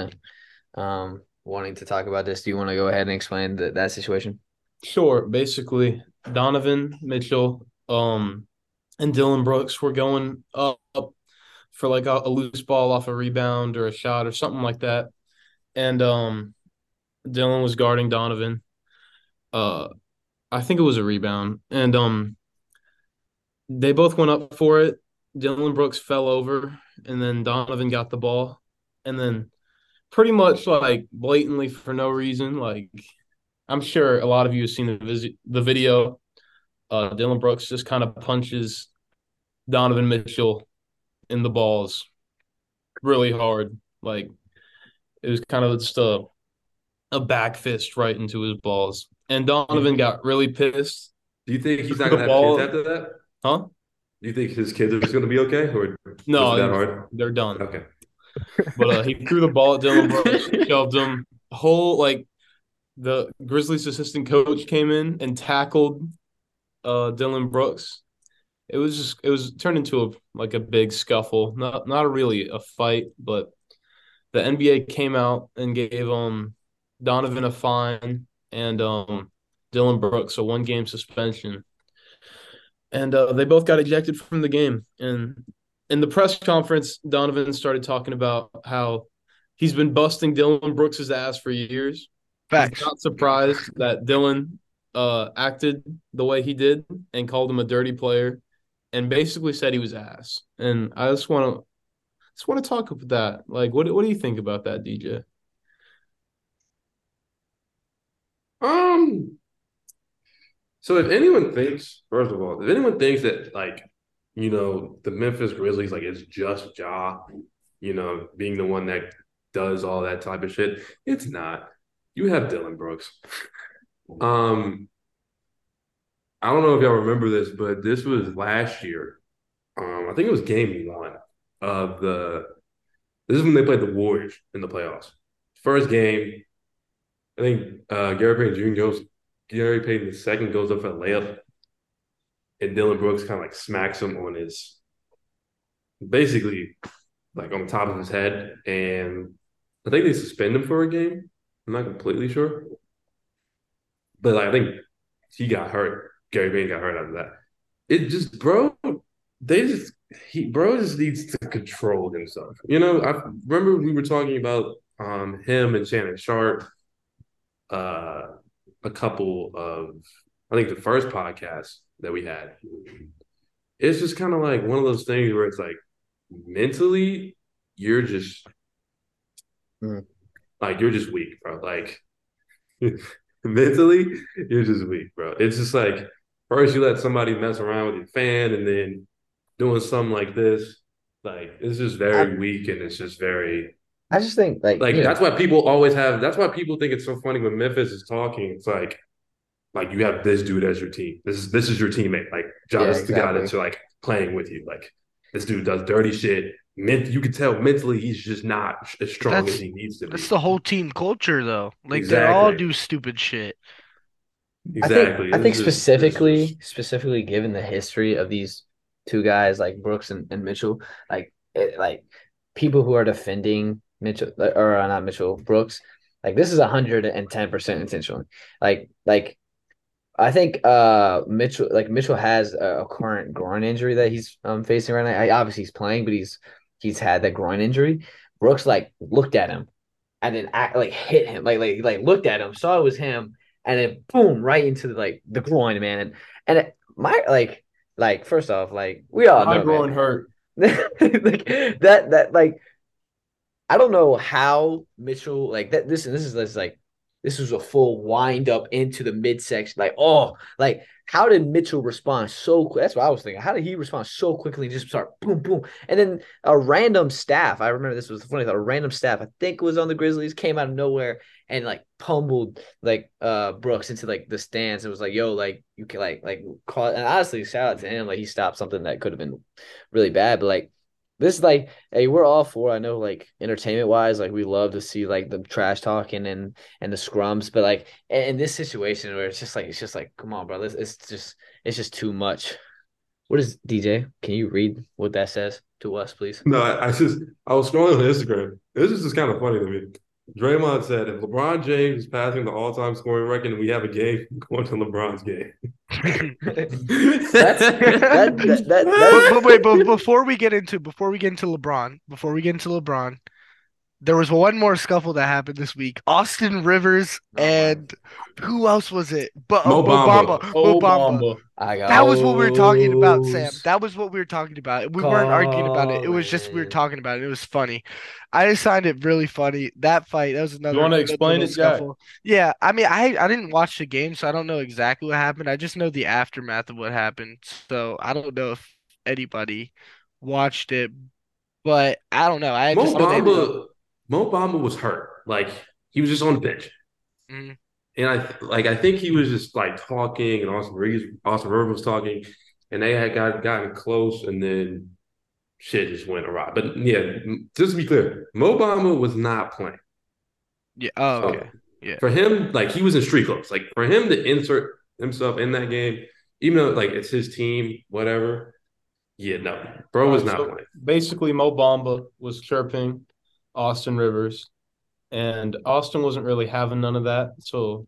of um wanting to talk about this. Do you want to go ahead and explain that that situation? Sure. Basically, Donovan Mitchell, um, and Dillon Brooks were going up, up for like a, a loose ball off a rebound or a shot or something like that, and um, Dillon was guarding Donovan. Uh, I think it was a rebound, and um, they both went up for it. Dillon Brooks fell over, and then Donovan got the ball, and then pretty much like blatantly for no reason, like I'm sure a lot of you have seen the the video. Uh, Dillon Brooks just kind of punches Donovan Mitchell in the balls really hard. Like it was kind of just a a back fist right into his balls. And Donovan got really pissed. Do you think he's not gonna have kids after that? Huh? Do you think his kids are just gonna be okay, or No, that hard? they're done. Okay. But uh, he threw the ball at Dillon Brooks, shoved him. Whole like the Grizzlies assistant coach came in and tackled uh Dillon Brooks. It was just it was turned into a like a big scuffle. Not not really a fight, but the NBA came out and gave um Donovan a fine and um Dillon Brooks a one game suspension. And uh, they both got ejected from the game. And in the press conference, Donovan started talking about how he's been busting Dillon Brooks' ass for years. Facts. He's not surprised that Dillon uh, acted the way he did and called him a dirty player, and basically said he was ass. And I just want to just want to talk about that. Like, what what do you think about that, DJ? Um. So if anyone thinks, first of all, if anyone thinks that like, you know, the Memphis Grizzlies like it's just Ja, you know, being the one that does all that type of shit, it's not. You have Dillon Brooks. Um, I don't know if y'all remember this, but this was last year. Um, I think it was game one of the. This is when they played the Warriors in the playoffs. First game, I think uh, Gary Payton Jr. goes. Gary Payton the second goes up for a layup, and Dillon Brooks kind of like smacks him on his, basically, like on the top of his head, and I think they suspend him for a game. I'm not completely sure, but like, I think he got hurt. Gary Payton got hurt after that. it just bro, they just he bro just needs to control himself. You know, I remember we were talking about um him and Shannon Sharpe, uh a couple of I think the first podcast that we had. It's just kind of like one of those things where it's like mentally you're just Mm. Like you're just weak, bro. Like mentally, you're just weak, bro. It's just like first you let somebody mess around with your fan and then doing something like this. Like it's just very I- weak and it's just very I just think like like you know, that's why people always have that's why people think it's so funny when Memphis is talking. It's like like you have this dude as your team. This is this is your teammate. Like John Yeah, is the guy exactly. that's like playing with you. Like this dude does dirty shit. Ment- you can tell mentally he's just not as strong That's- as he needs to be. That's the whole team culture, though. Like they all do stupid shit. exactly. I think, I think It's just- specifically, it's just- specifically given the history of these two guys like Brooks and, and Mitchell, like it, like people who are defending Mitchell or uh, not Mitchell Brooks, like this is hundred and ten percent intentional. Like like I think uh Mitchell like Mitchell has a, a current groin injury that he's um facing right now. I, obviously he's playing, but he's he's had that groin injury. Brooks like looked at him and then act like hit him, like like like looked at him, saw it was him, and then boom, right into the, like the groin, man. And and it, my like like first off, like we all My know, groin man. hurt. like that that like I don't know how Mitchell like that. This and this is this like this was a full wind up into the midsection. Like oh, like how did Mitchell respond so quick? That's what I was thinking. How did he respond so quickly and just start boom boom? And then a random staff. I remember this was funny. A random staff. I think was on the Grizzlies came out of nowhere and like pummeled like uh Brooks into like the stands. It was like yo like you can like like call and honestly shout out to him like he stopped something that could have been really bad. But like this is like, hey, we're all for. I know, like entertainment wise, like we love to see like the trash talking and and the scrums, but like in, this situation where it's just like it's just like, come on, bro, it's, it's just it's just too much. What is DJ? Can you read what that says to us, please? No, I, I just I was scrolling on Instagram. This is just kind of funny to me. Draymond said, "If LeBron James is passing the all-time scoring record, and we have a game going to LeBron's game." That's that, that, that, But, but wait, but before we get into before we get into LeBron, before we get into LeBron, there was one more scuffle that happened this week. Austin Rivers Oh, and who else was it? But Mo uh, Mo Bamba. Bamba. Oh, Mo Bamba. Bamba. I got That was what we were talking about, Sam. That was what we were talking about. We weren't arguing about it. It was just we were talking about it. It was funny. I just find it really funny. That fight, that was another. You wanna explain little it, scuffle. Yeah, I mean, I I didn't watch the game, so I don't know exactly what happened. I just know the aftermath of what happened. So I don't know if anybody watched it, but I don't know. I Mo just know they Bamba, Mo Bamba was hurt. Like he was just on the bench, Mhm. and I like I think he was just like talking, and Austin Reaves, Austin Rivers was talking, and they had got gotten close, and then shit just went awry. But yeah, just to be clear, Mo Bamba was not playing. Yeah. Oh, So, okay. Yeah. For him, like he was in street clothes. Like for him to insert himself in that game, even though like it's his team, whatever. Yeah, no, bro was not So, playing. basically, Mo Bamba was chirping Austin Rivers, and Austin wasn't really having none of that. So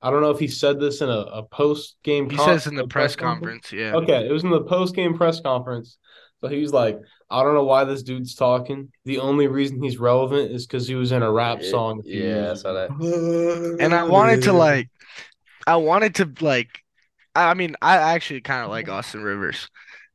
I don't know if he said this in a, a post game. He says in the press conference. Yeah. Okay, it was in the post game press conference. So he was like, I don't know why this dude's talking. The only reason he's relevant is because he was in a rap song. a few Yeah, I saw that. And I wanted to like, I wanted to like, I mean, I actually kind of like Austin Rivers.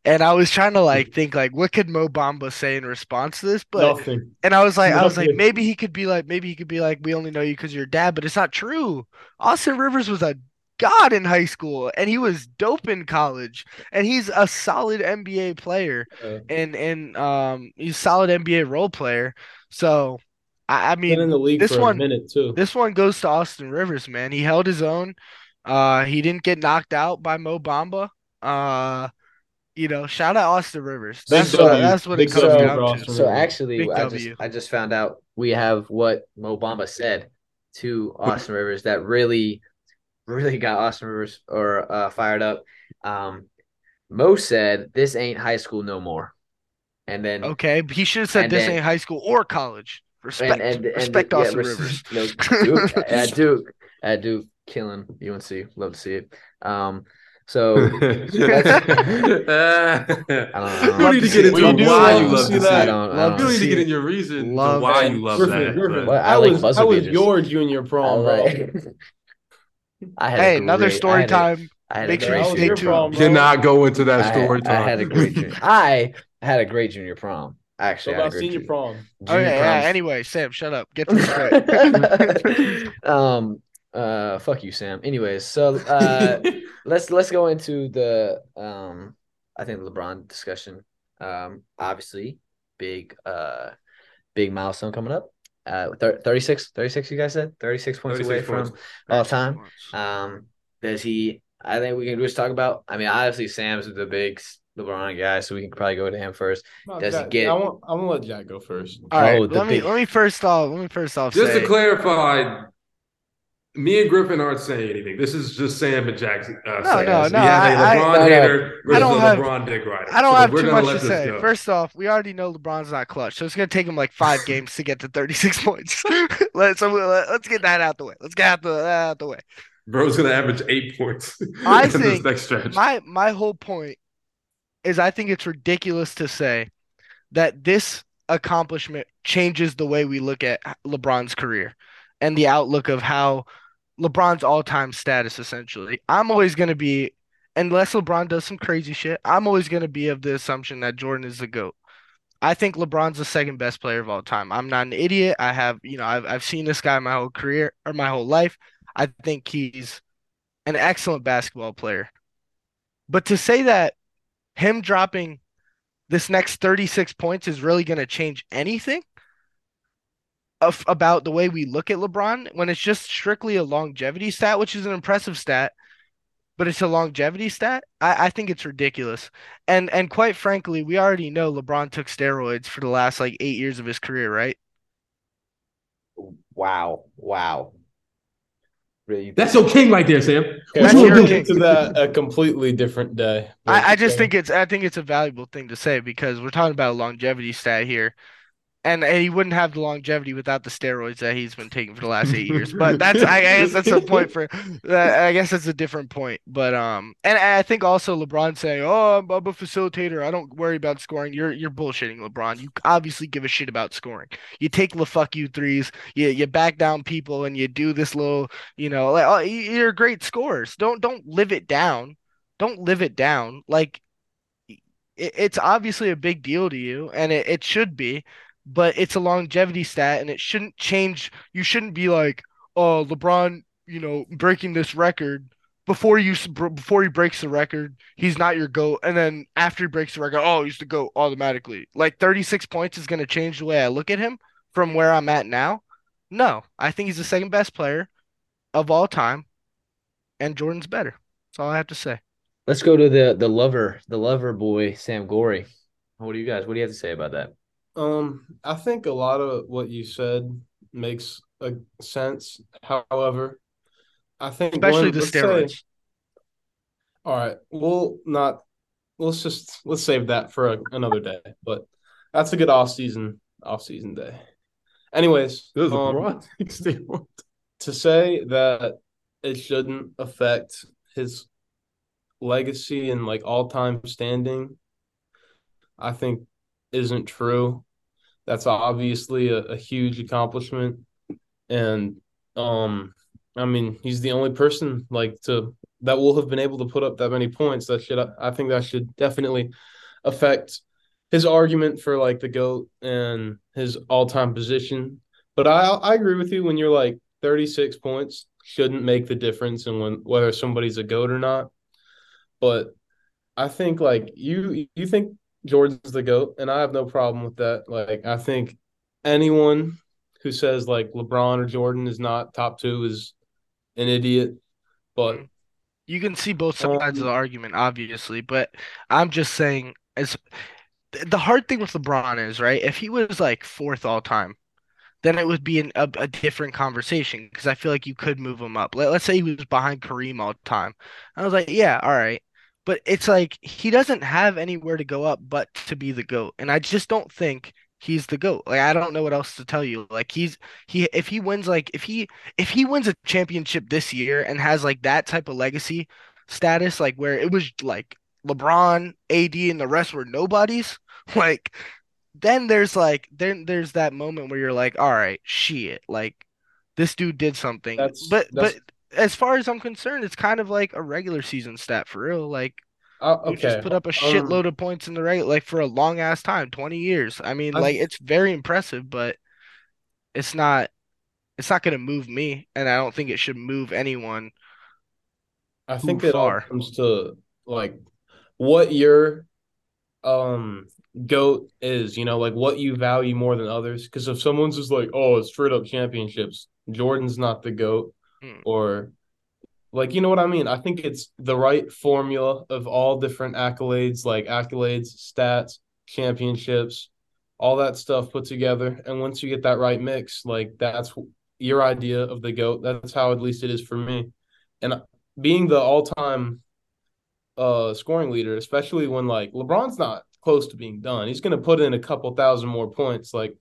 And I was trying to like think like what could Mo Bamba say in response to this, but Nothing. and I was like I was like maybe he could be like maybe he could be like we only know you because you're dad, but it's not true. Austin Rivers was a god in high school and he was dope in college and he's a solid NBA player and and um he's a solid NBA role player. So I, I mean the league this one- a minute too. this one goes to Austin Rivers, man. He held his own. Uh, he didn't get knocked out by Mo Bamba. Uh, you know, shout out Austin Rivers. Big That's what W. that's what Big it comes W down for to. Austin So actually, Big I just W. I just found out we have what Mo Bamba said to Austin Rivers that really, really got Austin Rivers or uh, fired up. Um, Mo said, "This ain't high school no more," and then Okay, he should have said this then- ain't high school or college. Respect, and, and, and respect yeah, Austin res- Rivers. No, Duke at Duke at Duke killing UNC. Love to see it. Um, So that's, I don't know. You need to get into why you to love see to that. I don't, I don't to You need to get in your reason Love why it. you love Griffin, that. Griffin, Well, I how like was buzzer how was your junior prom, right? like. I had Hey, another great- I story had time. I had Make a sure you great How stay junior tuned. Cannot go into that I story had, I time. had a great junior. I had a great junior prom. Actually, I had a about senior junior, prom? junior Okay, yeah. proms. Anyway, Sam, shut up. Get to the point. um uh fuck you sam. Anyways so uh let's let's go into the um i think lebron discussion. Um obviously big uh big milestone coming up. Uh thir- 36 36 you guys said? 36 points 36 away points. from all time. um does he i think we can just talk about i mean obviously sam's the big lebron guy so we can probably go to him first. No, Does he get- I want I'm gonna let Jack go first. All right, Oh, let me big- let me first off let me first off Just say to clarify, me and Griffin aren't saying anything. This is just Sam and Jack's. Uh, No, no, this. no, We have a I- I- LeBron No, no. hater versus don't have- LeBron dick rider. I don't So have too much to say. go. First off, we already know LeBron's not clutch, so it's gonna take him like five games to get to 36 points. Let, so let, us get that out the way. Let's get out the that out the way. Bro's gonna average eight points I in this think next stretch. My my whole point is I think it's ridiculous to say that this accomplishment changes the way we look at LeBron's career and the outlook of how LeBron's all-time status essentially. I'm always going to be unless LeBron does some crazy shit, I'm always going to be of the assumption that Jordan is the GOAT. I think LeBron's the second best player of all time. I'm not an idiot. I have, you know, I've I've seen this guy my whole career or my whole life. I think he's an excellent basketball player. But to say that him dropping this next 36 points is really going to change anything of, about the way we look at LeBron when it's just strictly a longevity stat, which is an impressive stat, but it's a longevity stat. I, I think it's ridiculous. And and quite frankly, we already know LeBron took steroids for the last like eight years of his career, right? wow wow really That's your king right there, Sam. Okay, That's your get king. into that a completely different day. I, I just think it's I think it's a valuable thing to say because we're talking about a longevity stat here. And, he wouldn't have the longevity without the steroids that he's been taking for the last eight years. But that's I guess that's a point for I guess that's a different point. But um and I think also LeBron saying, Oh, I'm, a facilitator. I don't worry about scoring. You're you're bullshitting, LeBron. You obviously give a shit about scoring. You take the fuck you threes, you you back down people and you do this little, you know, like oh, you- you're great scorers. Don't don't live it down. Don't live it down. Like it, it's obviously a big deal to you, and it, it should be, but it's a longevity stat, and it shouldn't change. You shouldn't be like, oh, LeBron, you know, breaking this record before you before he breaks the record, he's not your goat, and then after he breaks the record, oh, he's the goat automatically. Like 36 points is going to change the way I look at him from where I'm at now. No, I think he's the second best player of all time, and Jordan's better. That's all I have to say. let's go to the the lover the lover boy sam gory what do you guys what do you have to say about that Um, I think a lot of what you said makes a sense. However, I think Especially one- the let's say- all right, we'll not. Let's just let's save that for a, another day. But that's a good off season off season day. Anyways, This um, to say that it shouldn't affect his legacy and like all time standing, I think isn't true. That's obviously a, a huge accomplishment. And um I mean he's the only person like to that will have been able to put up that many points. That should I think that should definitely affect his argument for like the GOAT and his all time position. But I I agree with you when you're like 36 points shouldn't make the difference in when whether somebody's a goat or not. But I think like you you think Jordan's the goat, and I have no problem with that. Like I think anyone who says like LeBron or Jordan is not top two is an idiot. But You can see both sides of the Um, argument, obviously, but I'm just saying, as the hard thing with LeBron is, right? If he was like fourth all time, then it would be an, a, a different conversation because I feel like you could move him up. Let, let's say he was behind Kareem all time. I was like, yeah, all right. But it's like he doesn't have anywhere to go up but to be the GOAT. And I just don't think he's the GOAT. Like I don't know what else to tell you. Like he's he if he wins like if he if he wins a championship this year and has like that type of legacy, status, like where it was like LeBron, AD, and the rest were nobodies, like then there's like then there's that moment where you're like, all right, shit, like this dude did something. That's- but that's- but as far as I'm concerned, it's kind of like a regular season stat for real. Like Uh, you okay. just put up a um, shitload of points in the right, like for a long ass time, 20 years. I mean, I like it's very impressive, but it's not it's not gonna move me, and I don't think it should move anyone. I think it all comes to like what your um goat is, you know, like what you value more than others. Because if someone's just like, oh, it's straight up championships, Jordan's not the goat, Hmm. or like you know what I mean. I think it's the right formula of all different accolades, like accolades, stats, championships, all that stuff put together. And once you get that right mix, like that's your idea of the goat. That's how at least it is for me. And being the all-time uh scoring leader, especially when like LeBron's not close to being done. He's going to put in a couple thousand more points. Like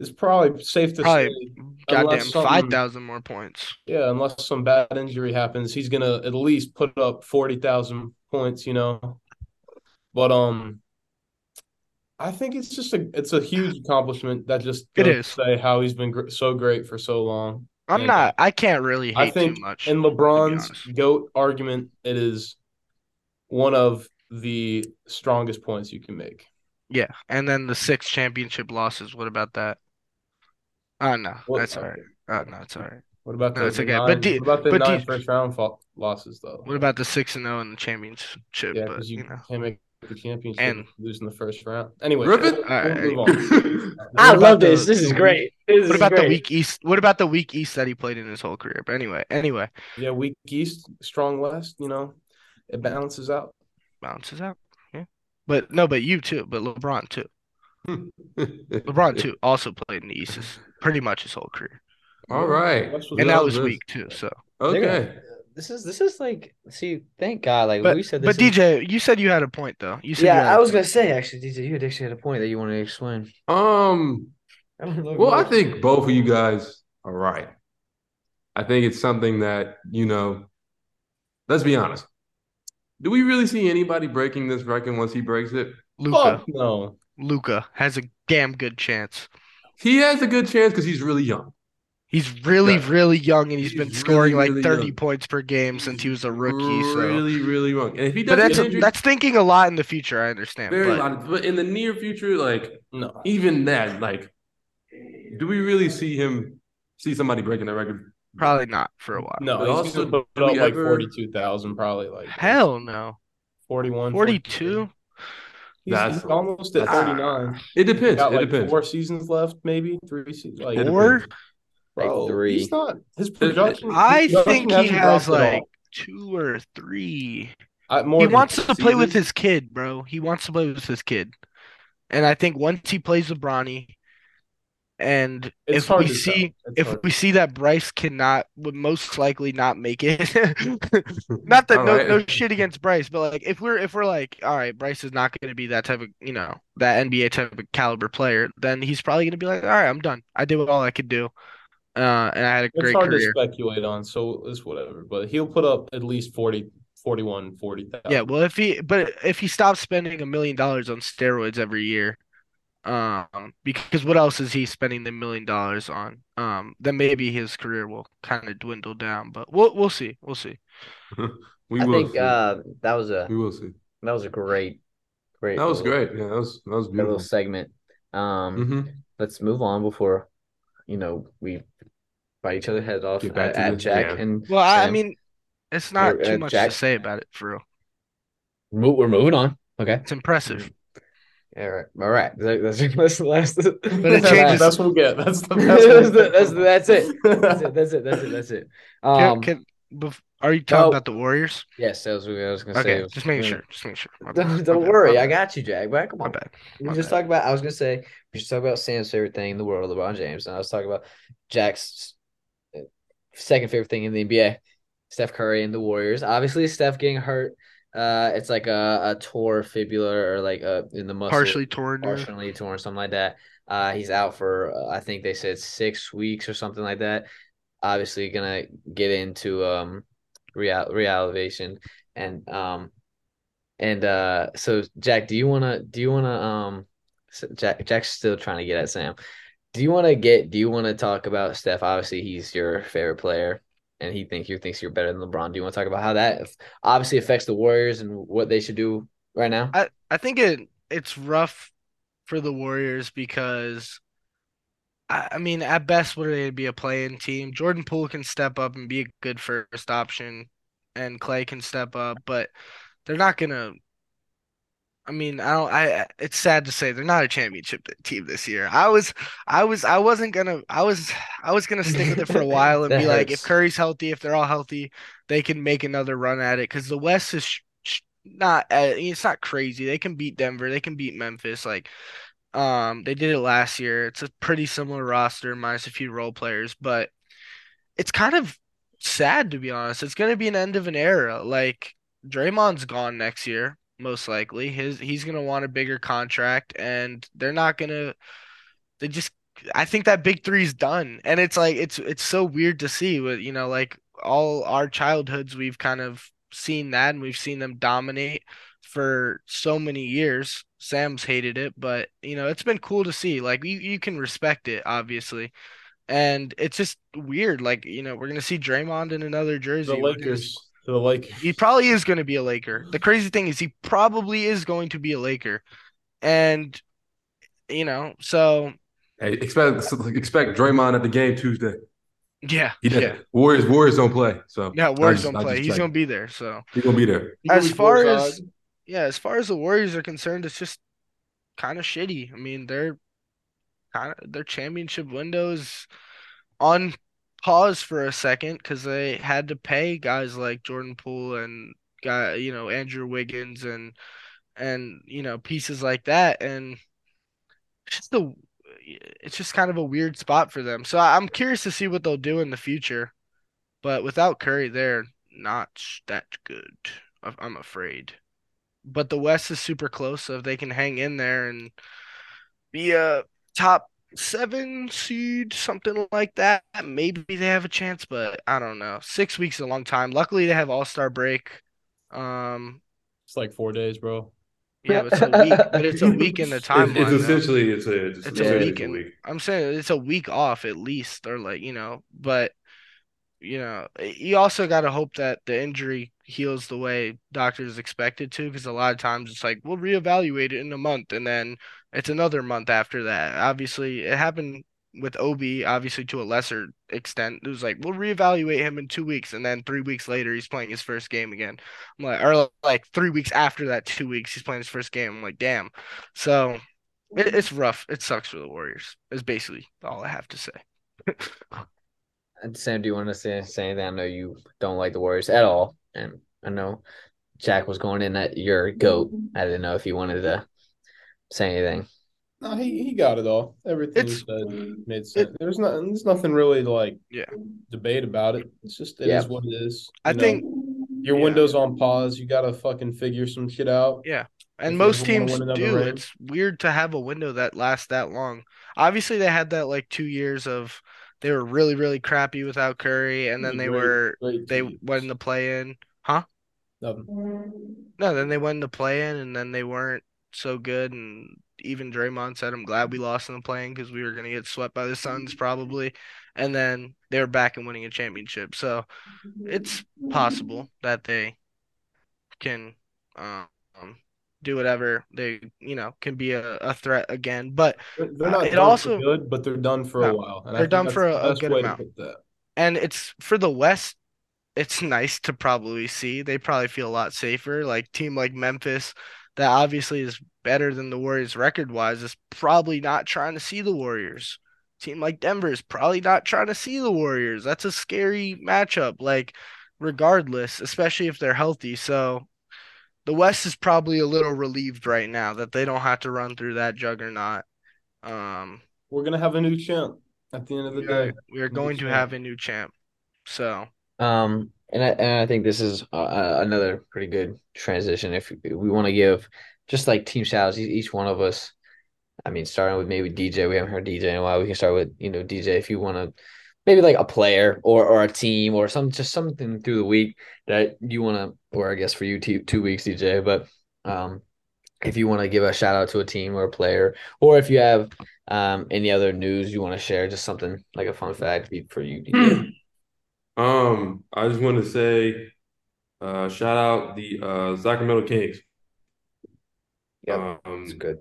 it's probably safe to Probably say, Goddamn, five thousand more points. yeah, unless some bad injury happens, he's going to at least put up 40,000 points, you know. But um I think it's just a it's a huge accomplishment that just It is. say how he's been gr- so great for so long. I'm And not. I can't really I think too much. in LeBron's. GOAT argument, it is one of the strongest points you can make. Yeah, and then the six championship losses. What about that? Oh no, What- that's all right. Oh no, it's all right. What about No, the, it's the okay. nine, But do- what about the but do- nine first round fa- losses though? What about the six and zero in the championship? yeah, because you, you know, can't make the championship And- and lose in the first round. Anyway, Rip it. we'll Alright. I love this. the- This is great. This what is about the great. weak East? What about the weak East that he played in his whole career? But anyway, anyway, Yeah, weak East, strong West. You know, it balances out. balances out. Yeah, but no, but you too. But LeBron too. LeBron too also played in the East his, pretty much his whole career, All right. And that was weak too. So, Okay. This is this is like see, thank God. Like but we said, this but is- DJ, you said you had a point though. You said you had yeah, a I was gonna say actually, DJ, you had actually had a point that you wanted to explain. Um. I. Well, I think both of you guys are right. I think it's something that, you know, let's be honest. Do we really see anybody breaking this record once he breaks it? Luka. Fuck no. Luka has a damn good chance. He has a good chance because he's really young. He's really, Yeah. really young, and he's He's been really, scoring like really 30 young. points per game since he was a rookie. So, Really, really young. And if he doesn't that's get injured, that's thinking a lot in the future. I understand, very but lot. But in the near future, like No. even that, like, do we really see him see somebody breaking that record? probably not for a while. No, But he's also, gonna put up like ever- forty-two thousand, probably like Hell no. 41, 42? He's, That's- he's almost at thirty-nine. It depends. Got it like depends. four seasons left, maybe three seasons. Like It Four? depends. bro, three. He's not his production. I his production think he hasn't has dropped at all. like two or three. I, more He wants to play with his kid, bro. He wants to play with his kid. And I think once he plays with Bronny, and It's if we see if hard. we see that Bryce cannot would most likely not make it. Not that All no right. no shit against Bryce, but like if we're if we're like, all right, Bryce is not gonna be that type of you know, that NBA type of caliber player, then he's probably gonna be like, all right, I'm done. I did all I could do. Uh and I had a It's great hard career. to speculate on, so it's whatever. But he'll put up at least 40, 41, 40,000. Yeah, well, if he but if he stops spending a million dollars on steroids every year, um, because what else is he spending the million dollars on? Um, then maybe his career will kind of dwindle down. But we'll we'll see, we'll see. we I will think see. uh, that was a we will see. that was a great, great. That was little- great. Yeah, that was that was great little segment. Um, hmm let's move on before, you know, we bite each other heads off Get at, at Jack yeah. and Well, I, I mean, it's not Or, too uh, much Jack- to say about it for real. We're moving on. Okay. It's impressive. All right. All right. That's that's the last. But it That's, changes- that's what we'll get. That's the that's, best. the- that's, the- that's it. That's it. That's it. That's it. That's it. Um, can, bef- are you talking no. about the Warriors? yes, that was what I was gonna say. Okay, It was- just making yeah. sure. Just making sure. My Don't, don't worry, I got you, Jack. But come My on. bad. We just bad. talk about. I was gonna say we should talk about Sam's favorite thing in the world, LeBron James, and I was talking about Jack's uh, second favorite thing in the NBA, Steph Curry and the Warriors. Obviously, Steph getting hurt. Uh, it's like a, a torn fibula or like uh in the muscle, Partially torn. or- partially torn, something like that. Uh, he's out for uh, I think they said six weeks or something like that. Obviously, gonna get into um real realivation and um and uh so Jack, do you wanna do you wanna um Jack Jack's still trying to get at Sam. Do you want to get? Do you want to talk about Steph? Obviously, he's your favorite player, and he thinks you thinks you're better than LeBron. Do you want to talk about how that obviously affects the Warriors and what they should do right now? I, I think it it's rough for the Warriors because I, I mean at best what are they to be a playing team? Jordan Poole can step up and be a good first option and Clay can step up, but they're not gonna I mean, I don't. I. It's sad to say they're not a championship team this year. I was, I was, I wasn't gonna. I was, I was gonna stick with it for a while and be like, if Curry's healthy, if they're all healthy, they can make another run at it. Because the West is sh- sh- not. Uh, it's not crazy. They can beat Denver. They can beat Memphis. Like, um, they did it last year. It's a pretty similar roster, minus a few role players, but it's kind of sad to be honest. It's gonna be an end of an era. Like Draymond's gone next year most likely. His he's gonna want a bigger contract, and they're not gonna. They just. I think that big three's done, and it's like it's it's so weird to see. With you know, like all our childhoods, we've kind of seen that, and we've seen them dominate for so many years. Sam's hated it, but you know, it's been cool to see. Like you, you can respect it, obviously. And it's just weird. Like, you know, we're gonna see Draymond in another jersey. The Lakers to the Lakers. He probably is going to be a Laker. The crazy thing is he probably is going to be a Laker, and you know, so hey, expect expect Draymond at the game Tuesday. Yeah, he yeah. Warriors Warriors don't play, so yeah, Warriors just, don't play. He's going to be there, so he's going to be there. As far as yeah, as far as the Warriors are concerned, it's just kind of shitty. I mean, they're kind of their championship windows on pause for a second because they had to pay guys like Jordan Poole and guy, you know, Andrew Wiggins and and you know pieces like that, and just the it's just kind of a weird spot for them. So I'm curious to see what they'll do in the future, but without Curry, they're not that good. I'm afraid. But the West is super close, so if they can hang in there and be a top seven seed, something like that. Maybe they have a chance, but I don't know. Six weeks is a long time. Luckily, they have All Star break. Um, it's like four days, bro. Yeah, but it's a week. but it's a week in the timeline. It's, it's essentially it's a it's, it's a week. week. I'm saying it's a week off at least, or like you know. But you know, you also got to hope that the injury heals the way doctors expected to, because a lot of times it's like we'll reevaluate it in a month, and then it's another month after that. Obviously, it happened with Obi, obviously to a lesser extent. It was like we'll reevaluate him in two weeks, and then three weeks later he's playing his first game again. I'm like, or like three weeks after that, two weeks he's playing his first game. I'm like, damn. So it, it's rough. It sucks for the Warriors. Is basically all I have to say. Sam, do you want to say, say anything? I know you don't like the Warriors at all, and I know Jack was going in at your goat. Mm-hmm. I didn't know if you wanted to say anything. No, he, he got it all. Everything it's, he said made sense. It, there's not there's nothing really to like yeah debate about it. It's just it yeah. is what it is. I know, think your yeah. window's on pause. You gotta fucking figure some shit out. Yeah. And most teams do. Ring. It's weird to have a window that lasts that long. Obviously they had that like two years of they were really, really crappy without Curry and then they great, were great they went in the play in. Huh? Nothing. No, then they went in the play in and then they weren't so good, and even Draymond said, "I'm glad we lost in the playing because we were gonna get swept by the Suns probably." And then they were back and winning a championship, so it's possible that they can um, do whatever they you know can be a, a threat again. But they're not uh, it also good, but they're done for no, a while. And they're done for a, a good amount. And it's for the West it's nice to probably see. They probably feel a lot safer. Like team like Memphis, that obviously is better than the Warriors record wise is probably not trying to see the Warriors. Team like Denver is probably not trying to see the Warriors. That's a scary matchup, like regardless, especially if they're healthy. So the West is probably a little relieved right now that they don't have to run through that juggernaut. Um, we're gonna have a new champ at the end of the we day. We are going to champ. have a new champ. So, um, and I, and I think this is uh, uh another pretty good transition. If we want to give just like team shouts, each one of us. I mean, starting with maybe DJ. We haven't heard DJ in a while. We can start with you know DJ if you want to maybe like a player or or a team or some just something through the week that you want to, or I guess for you two two weeks, DJ. But um, if you want to give a shout out to a team or a player, or if you have um any other news you want to share, just something like a fun fact for you, DJ. Um, I just want to say, uh, shout out the uh Sacramento Kings. Yeah, Um, it's good.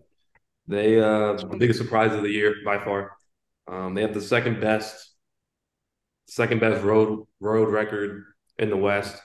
they uh the biggest surprise of the year by far. Um, they have the second best, second best road road record in the West,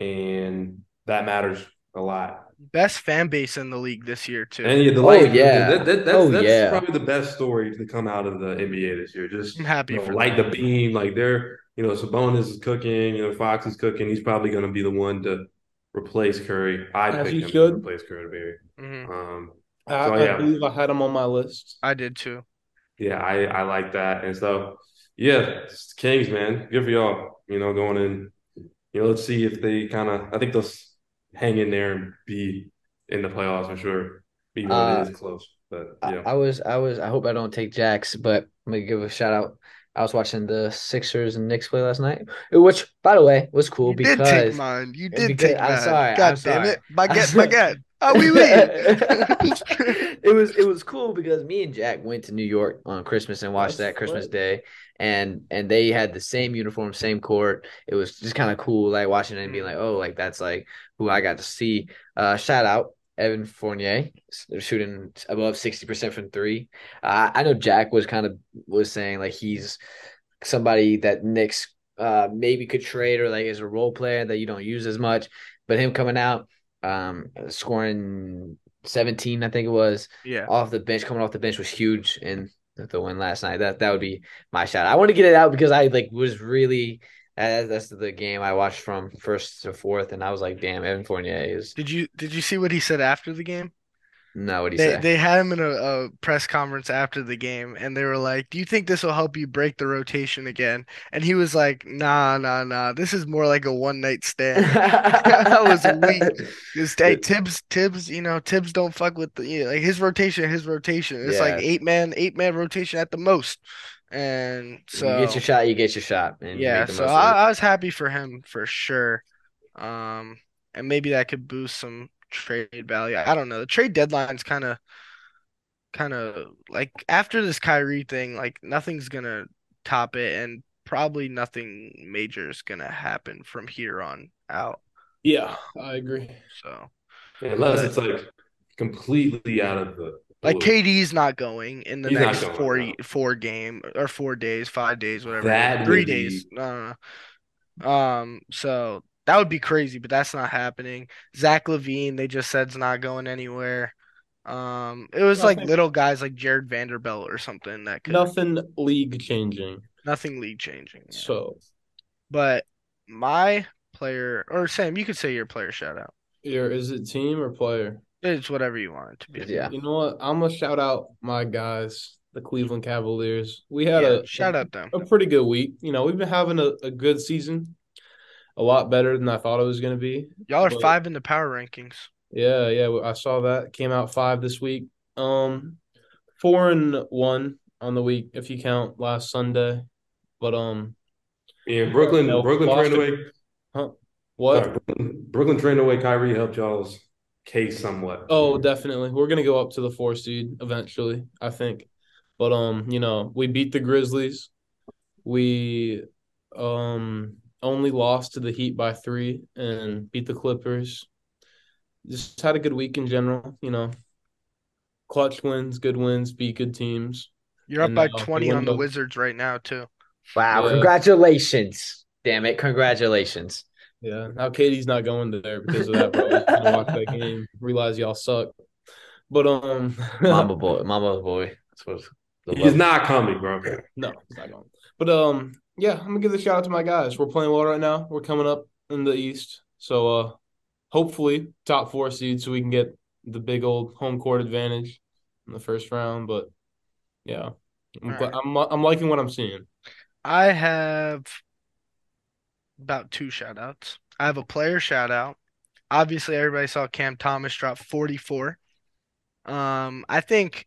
and that matters a lot. Best fan base in the league this year too. And yeah, the Oh, light, yeah. that, that, that's, Oh, that's yeah. probably the best story to come out of the NBA this year. Just I'm happy you know, for light them. the beam, like they're you know Sabonis is cooking, you know Fox is cooking. He's probably going to be the one to replace Curry. I As pick he him should. to replace Curry. Mhm. Um, I, So, I yeah. believe I had him on my list. I did too. yeah, I I like that, and so yeah, it's the Kings, man, good for y'all. You know, going in. You know, let's see if they kind of. I think they'll hang in there and be in the playoffs for sure, even though Uh, it is close. But yeah. I was I was I hope I don't take Jacks, but I'm gonna give a shout out. I was watching the Sixers and Knicks play last night, which by the way was cool You because did take mine. You did because- take I'm sorry, God I'm damn sorry. it. Baguette, baguette. Ah, oui, oui. it was it was cool because me and Jack went to New York on Christmas and watched That's that Christmas lit. Day, and and they had the same uniform, same court. It was just kind of cool, like watching it and being like, oh, like that's like who I got to see. Uh, shout out Evan Fournier, shooting above sixty percent from three. Uh, I know Jack was kind of was saying like he's somebody that Knicks uh maybe could trade or like is a role player that you don't use as much, but him coming out um scoring 17 I think it was Yeah. off the bench coming off the bench was huge in the, win last night that that would be my shot I want to get it out because I like was really that's the game I watched from first to fourth and I was like damn Evan Fournier is Did you did you see what he said after the game? No what do you They say they had him in a, a press conference after the game, and they were like, "Do you think this will help you break the rotation again?" And he was like, "Nah, nah, nah. This is more like a one night stand." That was weak. Just hey, Thibs, Thibs, you know, Thibs don't fuck with the you know, like his rotation, his rotation. It's like eight man, eight man rotation at the most. And so you get your shot you get your shot and yeah, so most of it. I, I was happy for him for sure. Um, and maybe that could boost some trade value. I don't know. The trade deadline's kind of, kind of like after this Kyrie thing, like nothing's gonna top it, and probably nothing major is gonna happen from here on out. Yeah, I agree. So, Unless But- it's like completely out of the like. KD's not going in the He's next going, four no. four game or four days, five days, whatever. That three would be- days. No, no, no. Um, so that would be crazy, but that's not happening. Zach LaVine, they just said is not going anywhere. Um, it was like little guys like Jarred Vanderbilt or something that could Nothing league changing. nothing league changing. yeah. So But my player or Sam, you could say your player shout out. here is it team or player? It's whatever you want it to be. yeah You know what? I'm gonna shout out my guys, the Cleveland Cavaliers. We had Yeah, a shout out them. a pretty good week. You know, we've been having a, a good season, a lot better than I thought it was gonna be. Y'all are but- five in the power rankings. Yeah, yeah, I saw that came out five this week. Um, four and one on the week if you count last Sunday. But um, Yeah, Brooklyn, No, Brooklyn trained away. huh? What? sorry, Brooklyn, Brooklyn trained away. Kyrie helped y'all's case somewhat. Oh, definitely. We're gonna go up to the four seed eventually, I think. But um, you know, we beat the Grizzlies. We um only lost to the Heat by three and beat the Clippers. Just had a good week in general, you know. Clutch wins, good wins, beat good teams. You're up And, by uh, 20 on the the- Wizards right now too. wow Yeah. congratulations damn it congratulations Yeah. Now KD's not going there because of that, bro. Watch that game, realize y'all suck. But um Mama boy, Mama boy. That's what the He's not coming, bro. No, it's not going. But um, yeah, I'm gonna give a shout out to my guys. We're playing well right now. We're coming up in the East, so uh, hopefully top four seed, so we can get the big old home court advantage in the first round. But yeah, I'm gl- I'm I'm liking what I'm seeing. I have about two shout outs. I have a player shout out. Obviously, everybody saw Cam Thomas drop 44. Um, I think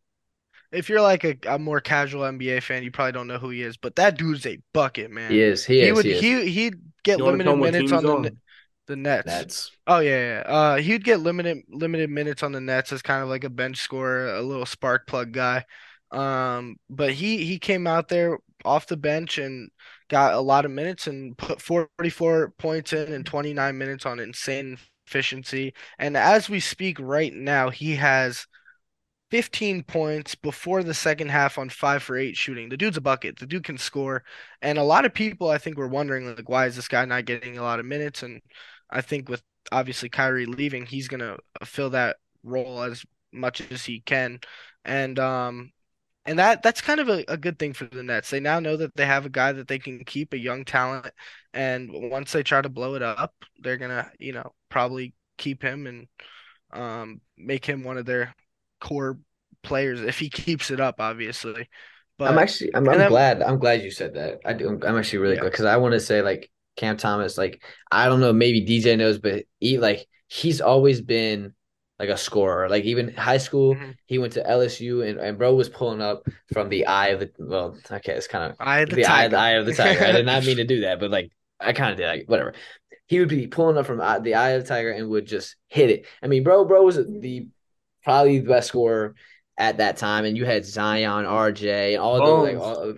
if you're like a, a more casual NBA fan, you probably don't know who he is, but that dude's a bucket, man. He is. He, He is. would he is. he he'd get You limited tell 'em what minutes on the on? The Nets. That's Oh yeah, yeah. Uh, he'd get limited limited minutes on the Nets as kind of like a bench scorer, a little spark plug guy. Um, but he he came out there off the bench and got a lot of minutes and put 44 points in in 29 minutes on insane efficiency. And as we speak right now, he has 15 points before the second half on five for eight shooting. The dude's a bucket. The dude can score. And a lot of people, I think, were wondering, like, why is this guy not getting a lot of minutes? And I think with obviously Kyrie leaving, he's gonna fill that role as much as he can. And um and that that's kind of a, a good thing for the Nets. They now know that they have a guy that they can keep, a young talent, and once they try to blow it up, they're gonna, you know, probably keep him and um make him one of their core players if he keeps it up, obviously. But I'm actually I'm, I'm glad I'm glad you said that. I do I'm actually really Yeah. glad because I want to say like Cam Thomas like I don't know maybe DJ knows but he like he's always been like a scorer like even high school Mhm. he went to LSU and, and bro was pulling up from the eye of the well okay it's kind of I had the the eye, the eye of the tiger. I did not mean to do that, but like I kind of did. Like whatever. He would be pulling up from the eye of the tiger and would just hit it. I mean, bro, bro was the probably the best scorer at that time, and you had Zion, RJ, and all those like all.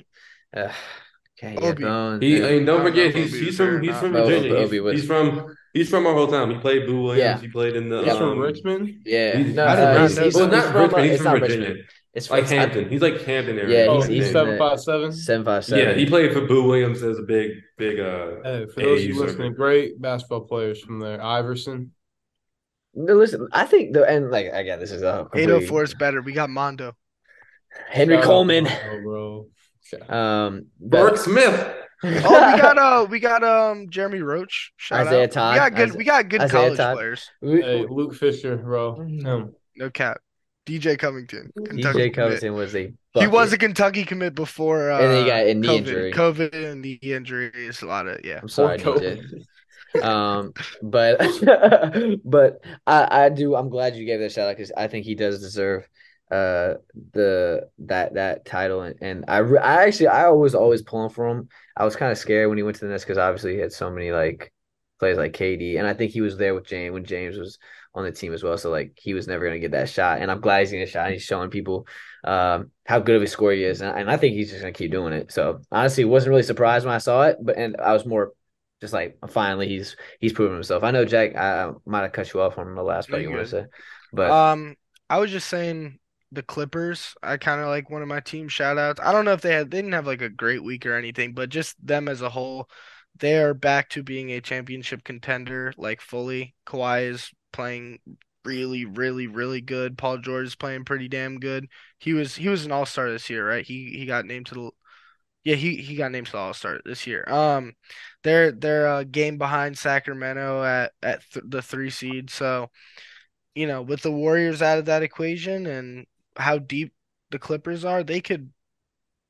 Uh, okay, yeah, Obi. Bones. He, yeah. I mean, don't don't forget he's he's from he's from Oh, Virginia. Obi He's, was. he's from he's from our whole town. He played Boo Williams. Yeah. He played in the He's He's from um, Richmond. yeah, He's, no, uh, he's, he's, well, not from, Richmond. He's it's from Virginia. Richmond. It's Like it's- I- Hampton. He's like Hampton area. Yeah, Oh, he's- he's he's seven in the- five seven. Seven five seven. Yeah, he played for Boo Williams as a big big uh Hey, for those of you listening, great basketball players from there. Iverson. No, listen, I think the and like again, this is a completely- 804 is better. We got Mondo. Henry Shout Coleman. Mondo, bro. Okay. Um, Burke but- Smith. Oh, we got uh we got um Jeremy Roach. Shout Isaiah out. Todd. We got good Isa- we got good Isaiah college Todd. players. Hey, Luke Fisher, bro. Him. No cap. DJ Covington. Kentucky DJ commit. Covington was a He was a Kentucky commit before uh And then he got a knee COVID. injury. COVID and knee injuries, a lot of yeah. I'm sorry, DJ. Kobe. Um, but but I I do I'm glad you gave that shout out because I think he does deserve uh the that that title and, and I re- I actually I was always pulling for him. I was kind of scared when he went to the Nets because obviously he had so many like plays like KD and I think he was there with James when James was on the team as well. So like he was never gonna get that shot and I'm glad he's getting a shot. And he's showing people um how good of a scorer he is and, and I think he's just gonna keep doing it. So honestly, wasn't really surprised when I saw it, but and I was more just like finally he's he's proven himself. I know Jack, I, I might have cut you off on the last part you you're want to say, but Um, I was just saying the Clippers. I kind of like one of my team shout outs. I don't know if they had they didn't have like a great week or anything, but just them as a whole, they are back to being a championship contender, like fully. Kawhi is playing really, really, really good. Paul George is playing pretty damn good. He was he was an all star this year, right? He he got named to the yeah, he he got named to the All Star this year. Um, they're they're a game behind Sacramento at at th the three seed. So, you know, with the Warriors out of that equation and how deep the Clippers are, they could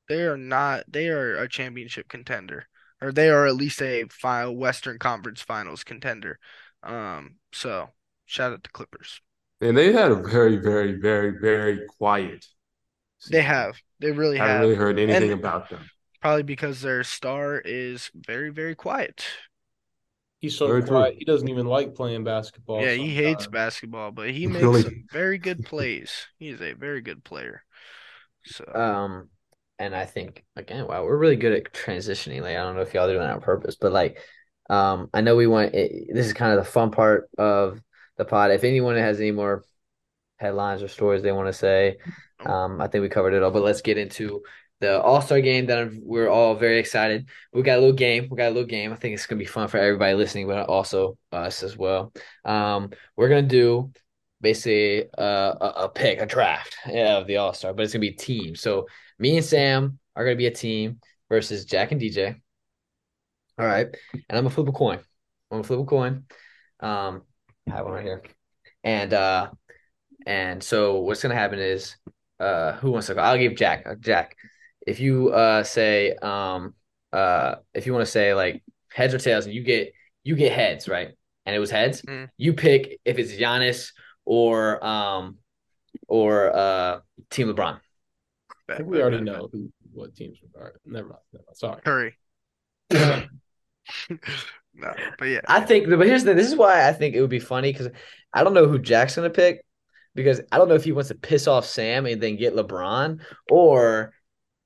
they are not they are a championship contender, or they are at least a final Western Conference Finals contender. Um, so shout out to Clippers. And they had a very, very, very, very quiet. They have they really I haven't have really heard anything And- about them. Probably because their star is very very quiet. He's so Very true. quiet. He doesn't even like playing basketball. Yeah, he hates basketball, but he makes Really? some very good plays. He is a very good player. So um, and I think again, wow, we're really good at transitioning. Like I don't know if y'all are doing that on purpose, but like, um, I know we want it, this is kind of the fun part of the pod. If anyone has any more headlines or stories they want to say, um, I think we covered it all. But let's get into the All Star game that we're all very excited. We got a little game. We got a little game. I think it's gonna be fun for everybody listening, but also us as well. Um, we're gonna do basically a, a pick, a draft of the All Star, but it's gonna be team. So me and Sam are gonna be a team versus Jack and DJ. All right, and I'm gonna flip a coin. I'm gonna flip a coin. Um, I have one right here, and uh, and so what's gonna happen is, uh, who wants to go? I'll give Jack. Uh, Jack, if you uh say um uh if you want to say like heads or tails, and you get you get heads, right? And it was heads. Mm. You pick if it's Giannis or um or uh Team LeBron. I think we already know who what teams. All right, never mind. Never mind. Sorry. Hurry. no, but yeah. I think, but here's the. This is why I think it would be funny because I don't know who Jack's gonna pick because I don't know if he wants to piss off Sam and then get LeBron or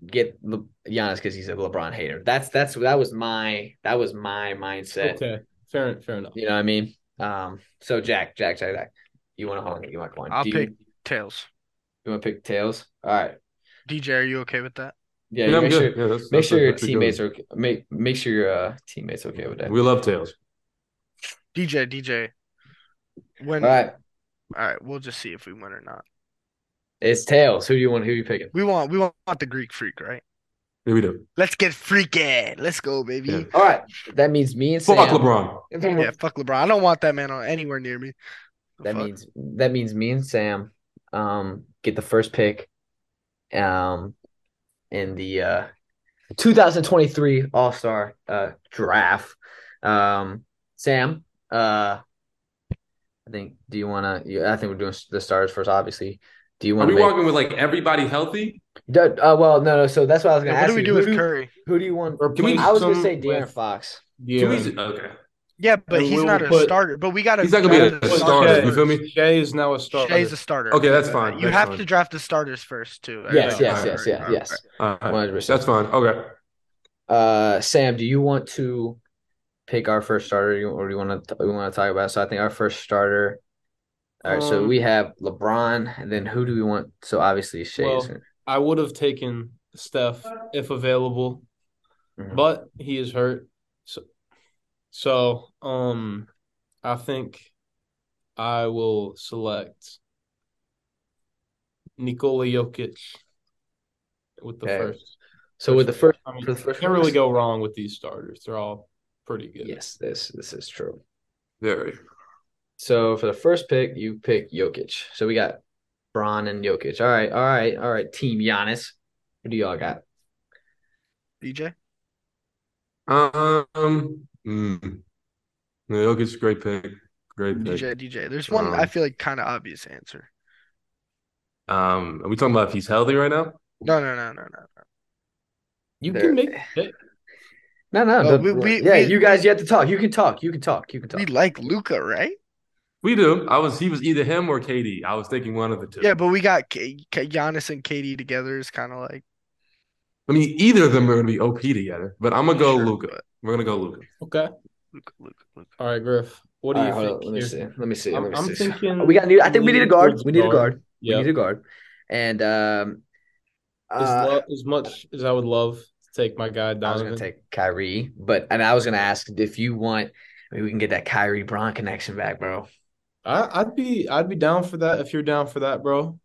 get Le- Giannis because he's a LeBron hater. That's that's that was my that was my mindset. Okay, fair fair enough. You know what I mean? Um. So Jack, Jack, Jack, Jack. You want to hold on? You want coin? I'll Do pick You, tails. you want to pick tails? All right. DJ, are you okay with that? Yeah. Yeah, make sure Yeah, that's- make that's sure your actually good. teammates are okay. Make make sure your uh, teammates okay with that. We love tails. DJ, DJ. When All right. all right, we'll just see if we win or not. It's tails. Who do you want? Who are you picking? We want we want the Greek freak, right? Yeah, we do. Let's get freaky. Let's go, baby. Yeah. Yeah, All right. That means me and Sam. Fuck LeBron. fuck LeBron. I don't want that man on anywhere near me. The That fuck? means that means me and Sam um get the first pick um in the uh 2023 All-Star uh draft. Um Sam, uh I think do you want to I think we're doing the stars first obviously. Do you Are want we to make walking with like everybody healthy? Do- uh, well no no so that's what I was going Yeah, to what ask do we you. do who, with Curry? who do you want? Can we- I was going to say De'Aaron with- Fox. Can we- Yeah. okay. Yeah, but And he's we'll not a put- starter. But we got to. He's not gonna be a But starter, Shai- you feel me? Shai is now a starter. Shai's a starter. Okay, that's fine. You That's have fine. to draft the starters first too. Yes, yeah, yes, alright, yes, yeah, yes. 100%. That's fine. Okay. Uh, Sam, do you want to pick our first starter, you- or do you want to we want to talk about? So I think our first starter. All right, so Um, we have LeBron, and then who do we want? So obviously Shai. Well, I would have taken Steph if available, Mhm. but he is hurt. So, so um, I think I will select Nikola Jokic with the Okay. first. so with the first, I mean, for the first can't really go wrong with these starters. They're all pretty good. yes, this this is true. Very. So for the first pick, you pick Jokic. So we got Bron and Jokic. All right, all right, all right. Team Giannis. Who do y'all got? DJ. Um. Mm. No, Jokic's a great pick. Great pick. DJ. DJ. There's one Um, I feel like kind of obvious answer. Um. Are we talking about if he's healthy right now? No, no, no, no, no. You There- can make it. No, no. Oh, the- we- we- yeah, we- you guys, you have to talk. You can talk. You can talk. You can talk. We like Luka, right? We do. I was. He was either him or KD. I was thinking one of the two. Yeah, but we got K- K- Giannis and KD together is kind of like I mean, either of them are going to be OP together. But I'm gonna go Sure, Luka. but- We're gonna go Luka. Okay. Luka, Luka, Luka. All right, Griff. What do you right, hold think? on, let me see. Let me see. I'm, let me I'm see. thinking we got need. I think we need a guard. We need a guard. We need a guard. And um, As, uh, lo- as much as I would love to take my guy down. I was gonna take Kyrie, but and I was gonna ask if you want. Maybe we can get that Kyrie Bron connection back, bro. I, I'd be I'd be down for that if you're down for that, bro.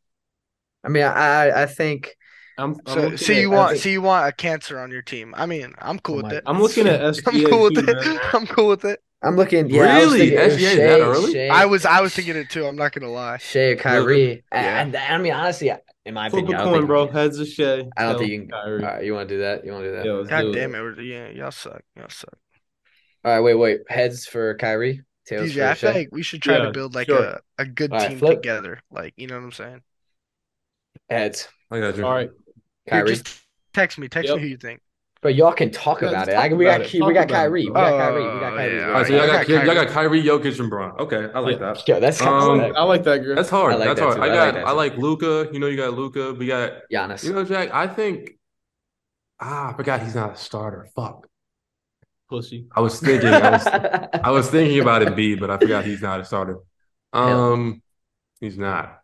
I mean, I I- I think I'm, I'm So, so you I want, think- so you want a cancer on your team? I mean, I'm cool Oh with my- it. I'm looking at I'm cool with it. I'm cool with it. I'm looking. Yeah, Really? thinking it was SGA Shai, that early? Shai, I was, I was thinking it too. I'm not gonna lie. Shai or Kyrie, Yeah. and, and I mean honestly, in my Flip opinion, a I coin, think bro. Heads of Shai. I don't tails think you can. All Kyrie. right, you want to do that? You want to do that? Yeah, God do damn it. it, we're- yeah, y'all suck. Y'all suck. All right, wait, wait. Heads for Kyrie. Tails DJ, I feel like we should try Yeah, to build like sure. a, a good All right, team flip. together. Like, you know what I'm saying? Heads. I got you. All right. Here, Kyrie. just text me. Text Yep. me who you think. But y'all can talk Yeah, about let's it. I, talk we about got it. Ky- we got about Kyrie. We got Oh, Kyrie. We got yeah, Kyrie. all All right, so y'all I got, got y'all Kyrie. got Kyrie, Jokic, and Bron. Okay, I like Yeah. that. Yo, that's I kind Um, of like, I like that, Griff. That's hard. I like That's that hard. too. I I got. like that I too. like Luka. You know, you got Luka. We got. Giannis. You know, Jack. I think. Ah, I forgot he's not a starter. Fuck. Pussy. I was thinking. I was. I was thinking about Embiid, but I forgot he's not a starter. Um, he's not.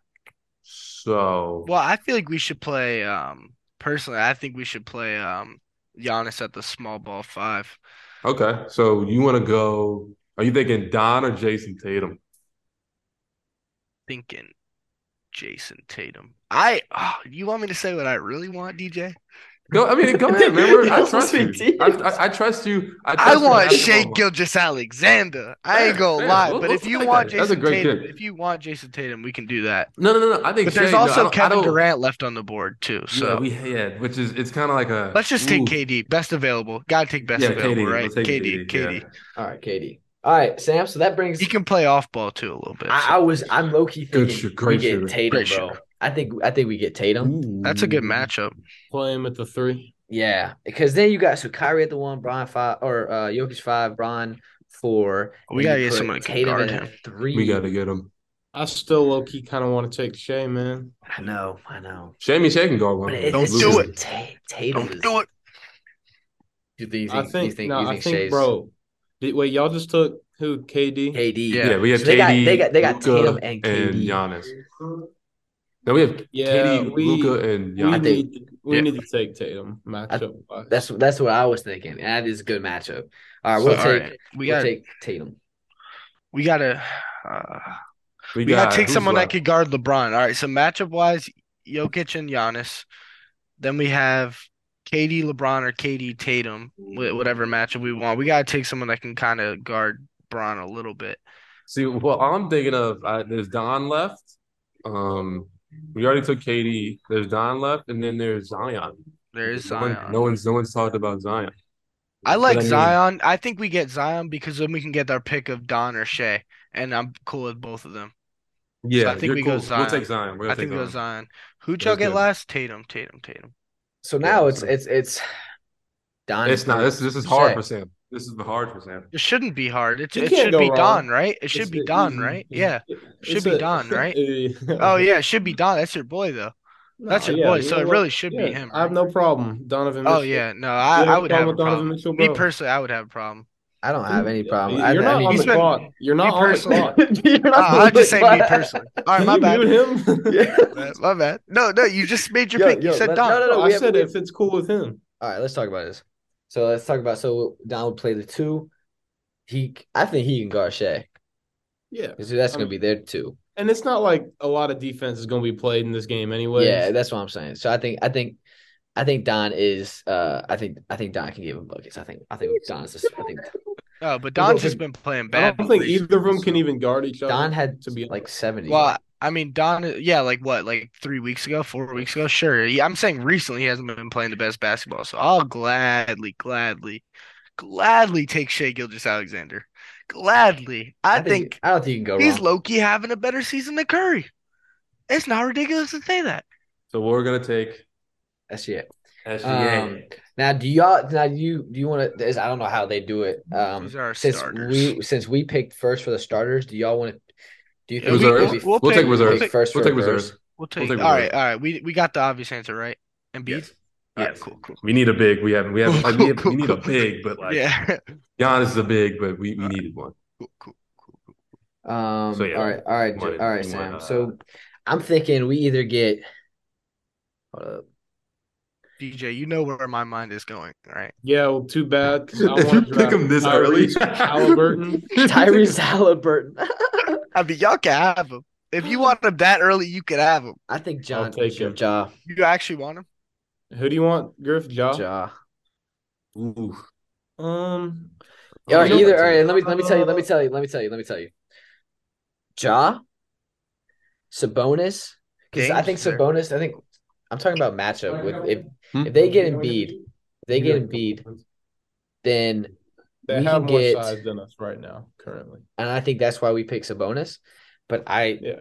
So Well, I feel like we should play. Um, personally, I think we should play. Um, Giannis at the small ball five. okay. So you want to go? Are you thinking Don or Jayson Tatum? Thinking Jayson Tatum. I. Oh, you want me to say what I really want, DJ? Go. I mean, go ahead. Remember, I trust you. I, I, I trust you. I, I trust you want to Shai have the. Gilgeous-Alexander. I ain't gonna fair. lie, We'll- but we'll if you take want that. Jayson Tatum, pick. if you want Jayson Tatum, we can do that. No, no, no, no. I think. But there's Shai- no, also don't- Kevin Durant left on the board too. So yeah, we yeah, which is it's kind of like a. let's just take. KD, best available. Gotta take best Yeah, available, KD. right? Let's KD, KD. yeah. All right, KD. All right, Sam. So that brings. He can play off ball too a little bit. I, so- I was. I'm low key Good thinking shoot, we get shooter. Tatum, Great bro. shooter. I think I think we get Tatum. That's a good matchup. Play him at the three. Yeah, because then you got so Kyrie at the one, Bron five, or uh, Jokic five, Bron four. We gotta get put someone that Tatum guard at him. Three. We got to get him. I still low key kind of want to take Shai, man. I know, I know. Jamie Shea can guard one. But it, Don't do just it. Ta- Tatum. Don't do it. You think? I think? think, you think? no, you I think, think, Shai's bro. Did, wait, y'all just took who? KD. KD. Yeah. Yeah, we have So they got- KD, they got- they got Luka, Tatum and KD. Giannis. No, we have Yeah, KD, we- Luka, and We Giannis. I think- need we Yeah. need to take Tatum matchup. wise. That's that's what I was thinking. That is a good matchup. All right, So, we'll all take right, we we'll got take Tatum. we gotta uh, we we gotta take who's someone that left? could guard LeBron. All right, so matchup wise, Jokic and Giannis. Then we have KD LeBron or KD Tatum, whatever matchup we want. We gotta take someone that can kind of guard Bron a little bit. See, well, I'm thinking of uh, there's Don left. Um, we already took KD. There's Don left, and then there's Zion. There is No, one- Zion. no one's no one's talked about Zion. I like But I mean- Zion. I think we get Zion because then we can get our pick of Don or Shai, and I'm cool with both of them. Yeah, I think you're we go. Zion. We'll take Zion. We're I think take we go Zion. Zion. Who'd y'all get last? Tatum, Tatum, Tatum. So now Yeah, it's so- it's it's Don. It's not. This this is hard Shai. for Sam. This is the hard for Sam. It shouldn't be hard. It, it should be wrong. Don, right? It should It's be the Don, easy- right? Yeah. Should it's be a- Don, right? Oh Oh yeah, it should be Don. That's your boy though. That's your boy, so it really should be him, I have no problem. Donovan. Oh yeah, no, You I, have I a would problem have a with Donovan problem. Mitchell, Me personally, I would have a problem. I don't have any problem. You're I, not I mean, on the been- clock. You're not on the personally- clock. You're not Uh, I'm just saying me personally. All right, my bad. him? Yeah. My bad. No, no, you just made your Yo, pick. You said let- Don. no, no, no. I said if it's cool with him. All right, let's talk about this. So let's talk about so Don would play the two. He, I think he can guard Shai. Yeah. 'Cause that's I gonna mean- be there too. And it's not like a lot of defense is going to be played in this game anyway. Yeah, that's what I'm saying. So I think I think I think Don is uh I think I think Don can give him buckets. I think I think Don's. just, I think Oh, but Don's just been playing bad. I don't think either of them can even guard each other. Don had to be like 70. Well, I mean, Don, yeah, like what, like three weeks ago, four weeks ago? Sure. Yeah, I'm saying recently he hasn't been playing the best basketball, so I'll gladly, gladly, gladly take Shai Gilgis Alexander. Gladly. I, think, I don't think you can go he's wrong. low key having a better season than Curry. It's not ridiculous to say that. So we're gonna take That's it. SGA. Um, now, do y'all now do you do you want to? I don't know how they do it. Um, These are our since starters. we since we picked first for the starters, do y'all want to? Do you Yeah, think we- reserves. maybe we'll We'll pick- take reserves. pick first We'll take reserves? reserves. We'll take. take all right, all right. We we got the obvious answer, right? Embiid. Yes. All right, Yes. cool, cool. We need a big. We have. We have. Like, we, have we need a big, but like yeah. Giannis is a big, but we, we needed one. cool, cool, cool, cool. Um. So, yeah, all right. All right. you wanna- all right, Sam. wanna, so, I'm thinking we either get. Hold up. DJ, you know where my mind is going, right? Yeah, well, too bad. 'cause I If you want to pick him this early, Halliburton. Tyrese Halliburton. I mean, y'all can have him. If you want him that early, you can have him. I think Ja. take him. Ja. You actually want him? Who do you want, Griff? Ja. Ja. Ooh. Um. All right, You know either what, all right. Let me let me tell you. Let me tell you. Let me tell you. Let me tell you. Ja, Sabonis, because I think there. Sabonis. I think I'm talking about matchup with if Hmm? if they get Embiid, if they get Embiid, then They we have can more get- size than us right now, currently. and I think that's why we pick Sabonis. But I Yeah.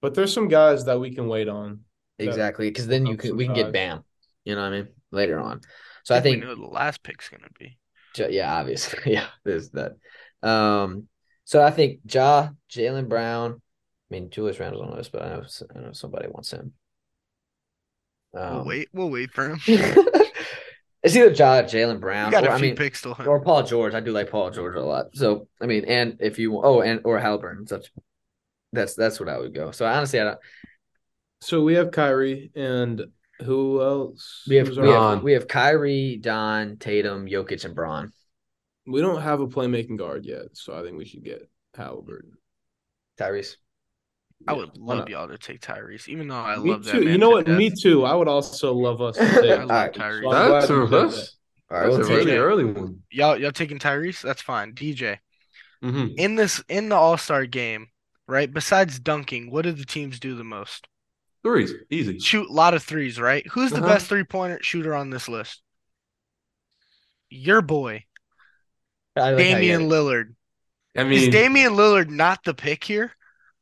But there's some guys that we can wait on. exactly because then you can we can get. Bam. You know what I mean? Later on. So I think we know the last pick's gonna be. Yeah, obviously. Yeah, there's that. Um, so I think Ja, Jaylen Brown. I mean, Julius Randle's on this, but I know, s- I know somebody wants him. We'll Um, wait. We'll wait for him. it's either Ja, Jaylen Brown, got or a I few mean, picks still. or Paul George. I do like Paul George a lot. So I mean, and if you oh, and or Halliburton, such that's that's what I would go. So honestly, I don't. So we have Kyrie and who else? We have Who's we have, Don. we have Kyrie, Don, Tatum, Jokic, and Bron. we don't have a playmaking guard yet, so I think we should get Halliburton. Tyrese. I would love y'all to take Tyrese, even though I Me love that too. man. You know what? death. Me too. I would also love us to take. I love Tyrese. so That's a did that's, All right, that's a really early one. Y'all, y'all taking Tyrese? That's fine. DJ, Mm-hmm. in this in the All Star game, right? Besides dunking, what do the teams do the most? Threes, easy. Shoot a lot of threes, right? Who's the Uh-huh. best three pointer shooter on this list? Your boy, I like Damian Lillard. I mean, Is mean, Damian Lillard not the pick here?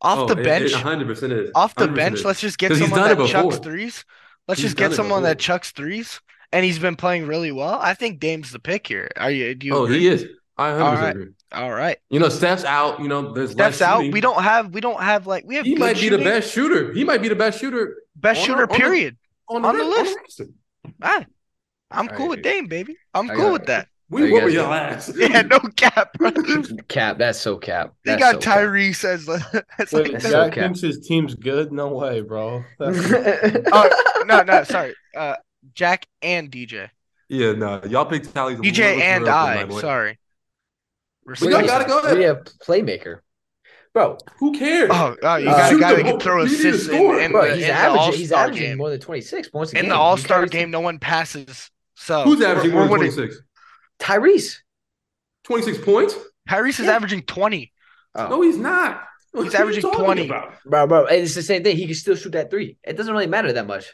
Off Oh, the bench, 100% is. off the bench, let's just get someone that chucks threes. Let's He's just get someone that chucks threes, and he's been playing really well. I think Dame's the pick here. Are you? Do you? Oh, agree? he is. I 100% All right. agree. All right. You know, Steph's out. You know, there's Steps less out. shooting. We don't have. We don't have like we have. He good might be the best shooter. He might be the best shooter best shooter. our- on the- period. on, On the re- list. roster. Ah, I'm All cool right. with Dame, baby. I'm I cool got- with that. We Are you whooping your good? ass. Yeah, no cap, bro. Cap. That's so cap. They That's got so cap. Tyrese as the. That's Wait, like so Jack cap. thinks his team's good? No way, bro. Oh no, no, sorry. Uh, Jack and DJ. Yeah, no, y'all picked Tally's. DJ and I. Sorry. But Respect. y'all gotta go ahead. We have playmaker, bro. Who cares? Oh, oh, you Uh, got a guy that can throw You need to assists in, score. in Bro, the, he's in the averaging. He's All-Star averaging game. more than twenty six points In game. the All Star game, no one passes. So Who's averaging more than 26? Tyrese. 26 points? Tyrese is Yeah. averaging twenty. Oh. No, he's not. What He's averaging 20. about? bro, bro. and It's the same thing. He can still shoot that three. It doesn't really matter that much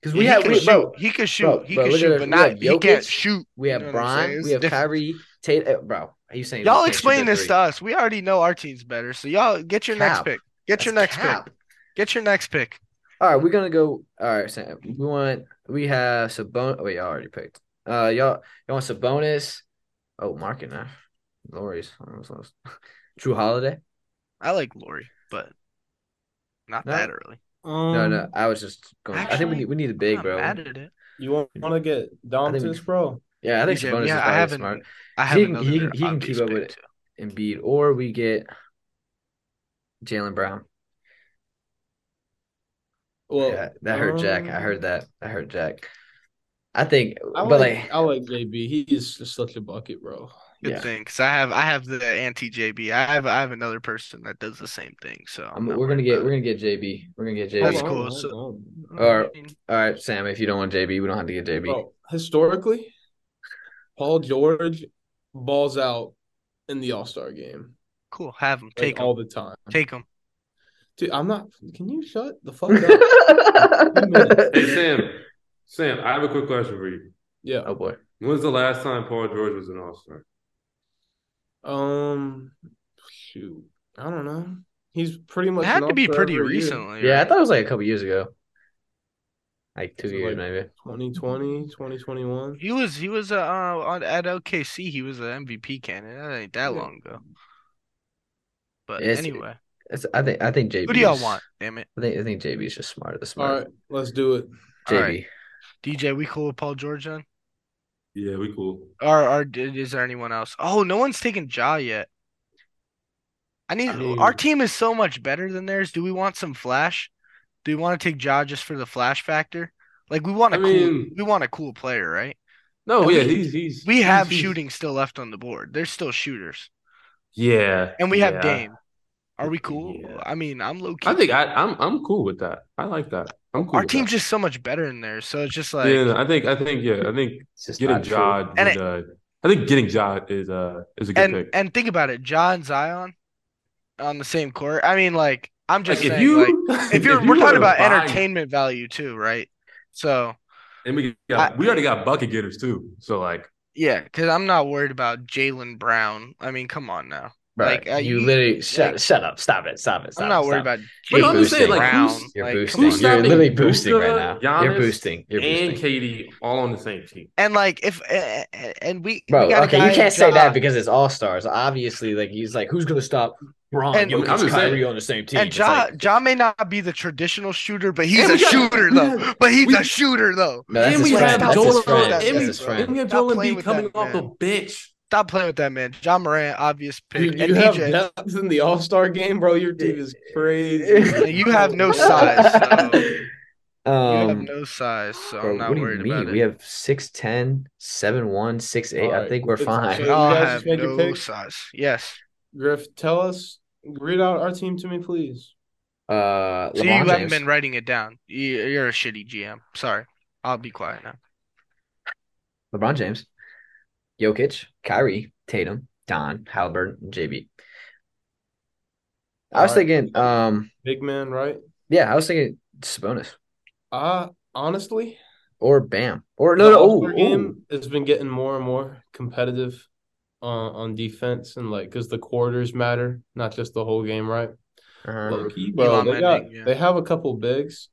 because we he have, can we, shoot. bro. he can shoot. bro, he bro, can shoot, but We not. have He can't shoot. We have You know what I'm saying? Bron. It's We have different. Kyrie. Tate. uh, bro, are you saying? Y'all explain this to us. We already know our team's better. So y'all get your next pick. Get your next cap. pick. Get your next pick. All right, we're gonna go. All right, Sam. We want. We have Sabon. Oh, wait, y'all already picked. Uh, y'all. Y'all want Sabonis? Oh, market now. Lauri's. Jrue Holiday. I like Lori, but not No. that early. um, No, no. I was just going. I think we need. We need a I'm big, not bro. mad at it. You want, want to get Domantas, bro? Yeah, I think DJ, Sabonis yeah, is I probably haven't. smart. I He have can- he can- he can keep up with it. too. Embiid, or we get Jaylen Brown. Well, yeah, that hurt Jack. I um, heard that. I heard Jack. I think, I but like, like, I like JB. He is just such a bucket, bro. Good yeah, thing, 'cause I have I have the anti JB. I have I have another person that does the same thing. So I'm I'm, we're gonna get we're gonna get JB. We're gonna get JB. That's cool. hold So- on. Or- I mean, All right, Sam. If you don't want JB, we don't have to get JB. Bro, historically, Paul George balls out in the All Star game cool. Have him. like, Take him. all the time. Take him. Dude, I'm not. Can you shut the fuck up? Hey, Sam. Sam, I have a quick question for you. yeah. oh boy. When's the last time Paul George was an All Star? Um, shoot, I don't know. He's pretty much It had to be pretty every year. recently. Yeah, I thought it was like a couple years ago. Like two Was years, like- maybe. 2020, 2021. He was he was uh, uh on at OKC. He was an MVP candidate. That ain't that Yeah. long ago. But It's- anyway, It's, I think. I think JB. who do y'all want? Damn it, I think. I think JB is just smart. The smart. right, let's do it. All JB. DJ. We cool with Paul George then? Yeah, we cool. Or or is there anyone else? Oh, no one's taken Ja yet. I need I mean- our team is so much better than theirs. Do we want some flash? Do we want to take Ja just for the flash factor? Like we want a I cool mean- we want a cool player, right? No, And yeah, we- he's he's We have he's- shooting still left on the board. There's still shooters. Yeah, And we have yeah. Dame. Are we cool? Yeah. I mean, I'm low key. I think I, I'm I'm cool with that. I like that. I'm cool. our with team's that. just so much better in there. So it's just like yeah, I think I think yeah, I think getting not true. Ja would, And it- uh, I think getting Ja is uh is a good and pick. and think about it, Ja Zion on the same court. I mean, like I'm just Like if you like if you're you we're talking about buy- entertainment value too, right? So and we got, I- we already got bucket getters too. So like yeah, because I'm not worried about Jaylen Brown. I mean, come on now. Bro, Like, uh, you you- literally shut like- shut up. Stop it. Stop it. Stop I'm not it, worried stop about But You're I'm just saying, like, Brown. who's- You're like, boosting. Who's. You're stopping literally boosting Luka, right now. You're boosting. You're and KD all on the same team. And like if uh, and we Bro, we got okay, you can't say Ja- that because it's all stars. Obviously, like he's like, who's gonna stop Bron, And- Jokic, I'm just saying- Kyrie on the same team? And John, Ja, like- ja may not be the traditional shooter, but he's a got- shooter we though. got- but he's we- a shooter though. no, that's and his we friend. have That's Joel his Embiid- friend. That's and That's we- his Stop and we have Joel Embiid coming that off the man. bench. Stop playing with that man. Ja Morant, obvious pick. You, and you have DJ, depth in the All Star game, bro. Your team is crazy. you have no size. So you have Um, no size, so bro, I'm not what do you worried mean? about it. We have 6'10, 7'1, 6'8. I think we're it's- fine. so- you guys have just made no picks? size. Yes. Griff, tell us, read out our team to me, please. Uh, So you LeBron haven't James. been writing it down. You're a shitty GM. Sorry. I'll be quiet now. LeBron James, Jokic, Kyrie, Tatum, Don, Halliburton, JB. I was Alright. thinking, um, Big man, right? yeah, I was thinking Sabonis Uh honestly, or Bam or no, the no, All-Star ooh, game ooh. has been getting more and more competitive uh, on defense and like because the quarters matter, not just the whole game, right? Uh-huh. Low bro. They got Manning, yeah. they have a couple bigs.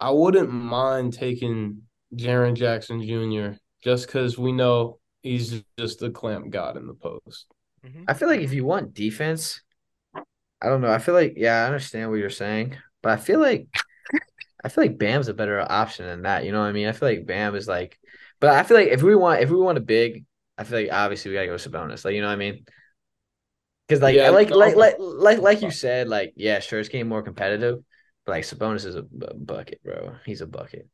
I wouldn't mind taking Jaren Jackson Jr. just because we know he's just a clamp god in the post. Mm-hmm. I feel like if you want defense, I don't know. I feel like yeah, I understand what you're saying, but I feel like I feel like Bam's a better option than that. You know what I mean? I feel like Bam is like, but I feel like if we want if we want a big, I feel like obviously we gotta go Sabonis. Like you know what I mean? Because like Yeah, like no, like but- like like like you said, like yeah, sure it's getting more competitive, but like Sabonis is a bu- bucket, bro. He's a bucket,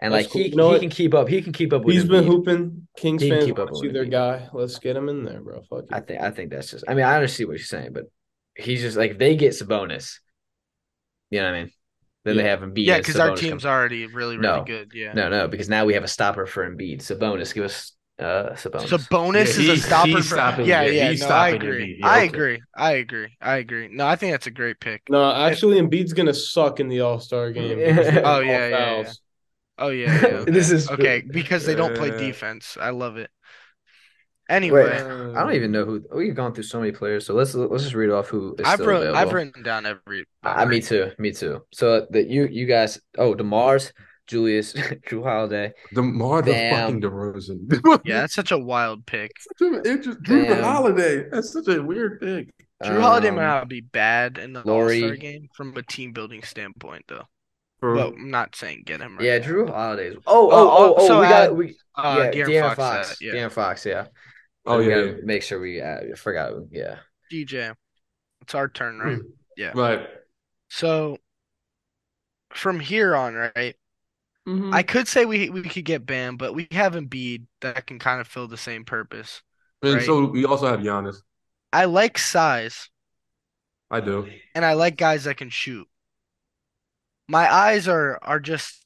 and That's like cool. he You know he what? can keep up. He can keep up with. He's been Embiid. hooping. Kings He can fans keep up want to with see their Embiid. guy. Let's get him in there, bro. Fuck it. I think I think that's just. I mean, I understand what you're saying, but he's just like if they get Sabonis. You know what I mean? Then they Yeah. have Embiid. Yeah, and because our Sabonis team's come- already really, really No. good. Yeah. No, no, because now we have a stopper for Embiid. Sabonis, give us uh Sabonis. Sabonis Yeah, is a he- stopper he's for. stopping- yeah, yeah, yeah. he's no, I stopping agree. Embiid. Yeah, I okay. agree. I agree. I agree. No, I think that's a great pick. No, actually, Embiid's gonna suck in the All Star game. because they Oh, call yeah, yeah, yeah. fouls. Oh yeah, yeah. Okay. This is okay because they don't play Uh, defense. I love it. Anyway, Wait, I don't even know who we've gone through so many players. So let's let's just read off who is I've still wrote, available. I've written down every. I, me too, me too. So that you you guys, oh Demars, Julius, Jrue Holiday, DeMar the Bam. fucking DeRozan. Yeah, that's such a wild pick. such an interest. Drew Bam. Holiday. That's such a weird pick. Jrue Holiday um, might not be bad in the All Lauri. Star game from a team building standpoint, though. For- But I'm not saying get him. Right Yeah, now. Jrue Holiday's. Oh, oh, Oh, oh, oh, so we add, got we Uh, yeah, De'Aaron De'Aaron Fox. Fox, uh, yeah. De'Aaron Fox, yeah. oh yeah, yeah. make sure we. Uh, I forgot. Yeah. DJ. It's our turn, right? Yeah. Right. So from here on, right? Mhm. I could say we we could get Bam, but we have Embiid that can kind of fill the same purpose. and right. so we also have Giannis. I like size I do. and I like guys that can shoot. My eyes are are just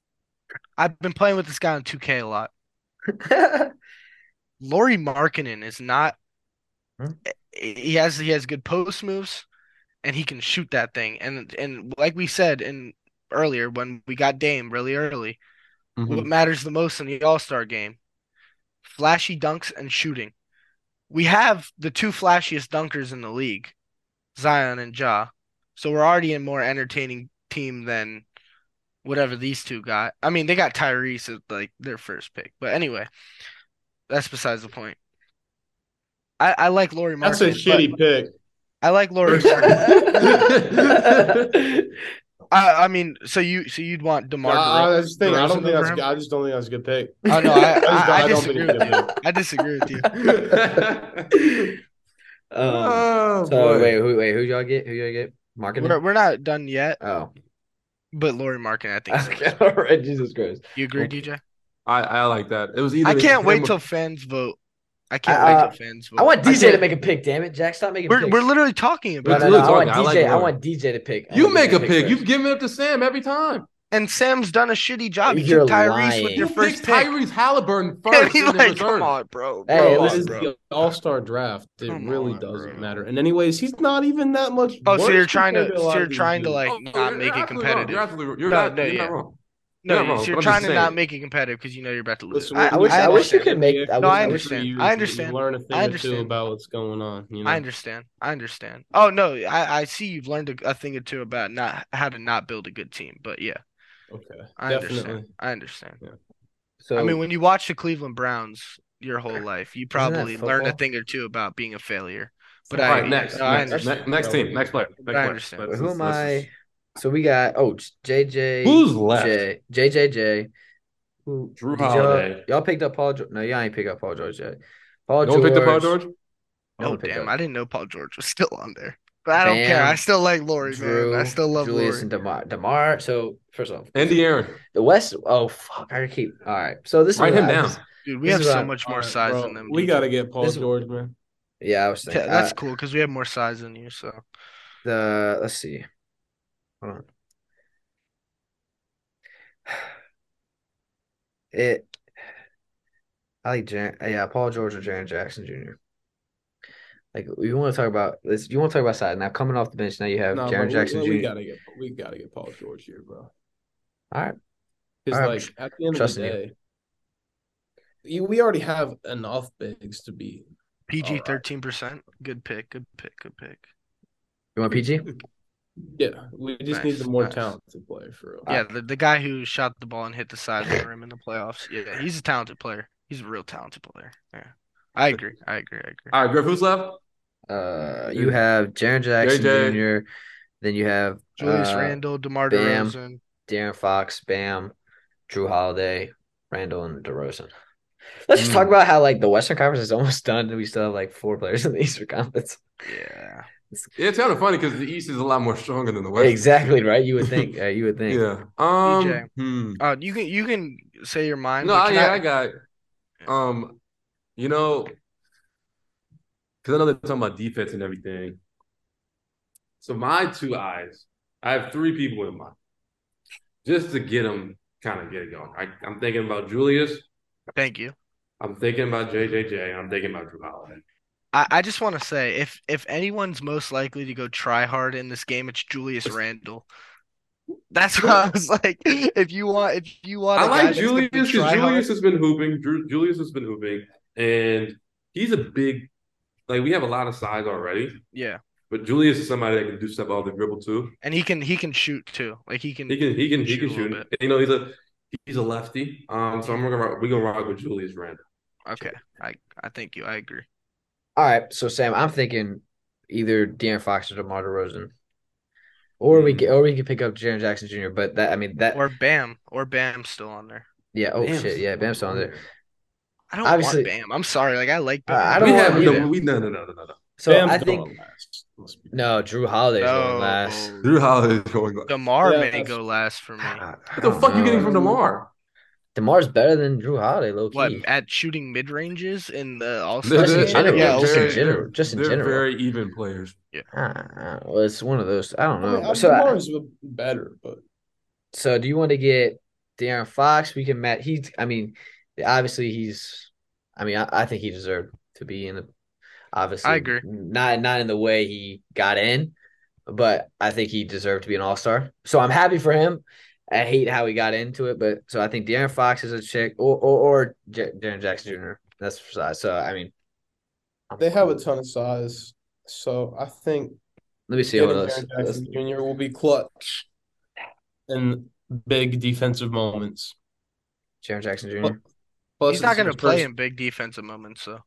I've been playing with this guy on 2K a lot. Lauri Markkanen is not Hmm. he has he has good post moves and he can shoot that thing. And and like we said in earlier when we got Dame really early, Mhm. what matters the most in the All-Star game? Flashy dunks and shooting. We have the two flashiest dunkers in the league, Zion and Ja. So we're already a more entertaining team than whatever these two got. I mean, they got Tyrese as like their first pick. But anyway, that's besides the point. I, I like Lauri That's a shitty pick. I like Lauri Markkanen. I, I mean, so you so you'd want DeMar I, I DeRozan just think I don't think that's. him? I just don't think that's a good pick. Oh no, I, just I, don't- I I don't think disagree with you. I disagree with you. um, oh so boy. wait, who wait, who y'all get? Who y'all get? Marketing. We're we're not done yet, Oh, but Lauri Markkanen, I think. is okay, all right. Jesus Christ. You agree, Okay. DJ? I, I like that. It was either I can't him wait or- till fans vote. I can't I- wait uh, till fans vote. I want DJ to make a pick. Damn it, Jack, stop making. We're picks. we're literally talking about no, it. no, Really I want talking. I DJ. like I want DJ to pick. I You make a to pick. You've given it to Sam every time. And Sam's done a shitty job. He You're took Tyrese lying. with your You first pick. Tyrese Halliburton first. he in the like, reserve. come on, bro. Hey, bro, This listen, is bro. the All Star draft. It Come really on, doesn't bro. matter. And anyways, he's not even that much. Oh, so you're trying to, compared so you're trying to like Oh, not make it absolutely wrong. competitive. You're absolutely you're No, not, no, you're yeah. not wrong. No, You're so you're I'm trying just to not make it competitive because you know you're about to lose. Listen, I- I wish- you I wish you could make- NBA I No, I understand. years, I understand. learn a thing I or two understand. about what's going on. You know, I understand. I understand. Oh no, I, I see you've learned a, a thing or two about not how to not build a good team. But yeah, Okay, I definitely. understand. I understand. So I mean, when you watch the Cleveland Browns your whole life, you probably learned a thing or two about being a failure. But All I, right, next, no, next, understand. next, next team, next player, next player. understand. Let's- who am let's- I? So we got oh JJ. Who's left? J, JJJ. Who Jrue did y'all- Holiday. Y'all picked up Paul. George? No, y'all ain't pick up Paul George yet. Paul No one George. picked up Paul George. No Oh one picked damn! up. I didn't know Paul George was still on there. But I don't Bam, care. I still like Lauri, Jrue, man. I still love Julius Lauri. and Demar. Demar. So first off, Andy Aaron. the West. Oh fuck! I keep. All right. So this Write is him what I- down. Dude, we have so what- much more Alright, size bro, than them. We got to get Paul This- George, man. Yeah, I was thinking. Yeah, that's uh, cool because we have more size than you. So The let's see. Hold on. It. I like Jan. Yeah, Paul George or Jaren Jackson Jr. Like you want to talk about this? You want to talk about side now? Coming off the bench, now you have No, Jaren Jackson we, Jr. we gotta get we gotta get Paul George here, bro. All right, Because All right, like at the end of the trusting you. day, you- we already have enough bigs to be PG thirteen percent. Good pick. Good pick. Good pick. You want PG? Yeah, we just need the more nice. talented player for real. Yeah, the, the guy who shot the ball and hit the side of the rim in the playoffs. Yeah, he's a talented player. He's a real talented player. Yeah. I agree. I agree. I agree. All right, Griff, who's left? Uh, you have Jaren Jackson JJ. Jr. Then you have Julius uh, Randle, DeMar Bam. DeRozan. De'Aaron Fox, Bam, Jrue Holiday, Randle, and DeRozan. Let's just Mm. talk about how like the Western Conference is almost done, and we still have like four players in the Eastern Conference. Yeah. Yeah, it's kind of funny because the East is a lot more stronger than the West. Exactly right. You would think. Uh, you would think. Yeah. Um. DJ. hmm. Uh, you can you can say your mind. No, I, yeah, I- I got. it. Um, you know, because I know they're talking about defense and everything. So my two eyes, I have three people in mind, just to get them kind of get it going. I, I'm thinking about Julius. Thank you. I'm thinking about JJJ. And I'm thinking about Jrue Holiday. I, I just want to say if if anyone's most likely to go try hard in this game, it's Julius Randle. That's why I was like, if you want, if you want, I like Julius because try hard- Julius has been hooping. Jrue, Julius has been hooping, and he's a big. Like we have a lot of size already, Yeah, but Julius is somebody that can do stuff off the dribble too. and he can he can shoot too. Like he can. He can he can he Shoot can a shoot. bit. You know, he's a he's a lefty. Um, so I'm gonna rock, we're gonna rock with Julius Randle. Okay, I I thank you. I agree. All right. So Sam, I'm thinking either De'Aaron Fox or DeMar DeRozan, or we Hmm. get, or we can pick up Jaren Jackson Jr. But that I mean that Or Bam, or Bam's still on there. yeah. Oh Bam's shit. Yeah. Bam's still on there. I don't Obviously- want Bam. I'm sorry. Like I like Bam. I don't have want no, we no no no no no. no. So Bam's I going think last. No. Jrue Holiday's No. going last. Jrue Holiday is going. What Demar Yeah, may that's- go last for me. What the fuck you getting from Demar? Demar's better than Jrue Holiday, low key. What at shooting mid ranges in the All They're- Just in general, Yeah, just in general, just in they're general. very even players. Ah, well, it's one of those. I don't I know. mean, so, Demar is better, but so do you want to get De'Aaron Fox? We can match. He, I mean, obviously he's. I mean, I, I think he deserved to be in the. Obviously, I agree. Not not in the way he got in, but I think he deserved to be an All Star. So I'm happy for him. I hate how he got into it, but so I think De'Aaron Fox is a chick, or or, or J- Darren Jackson Jr. That's for size. So I mean, I'm they have a ton of size. So I think Let me see what else. Jackson Jr. will be clutch in big defensive moments. Jaren Jackson Jr. Well, Plus, He's not going to play first- in big defensive moments, so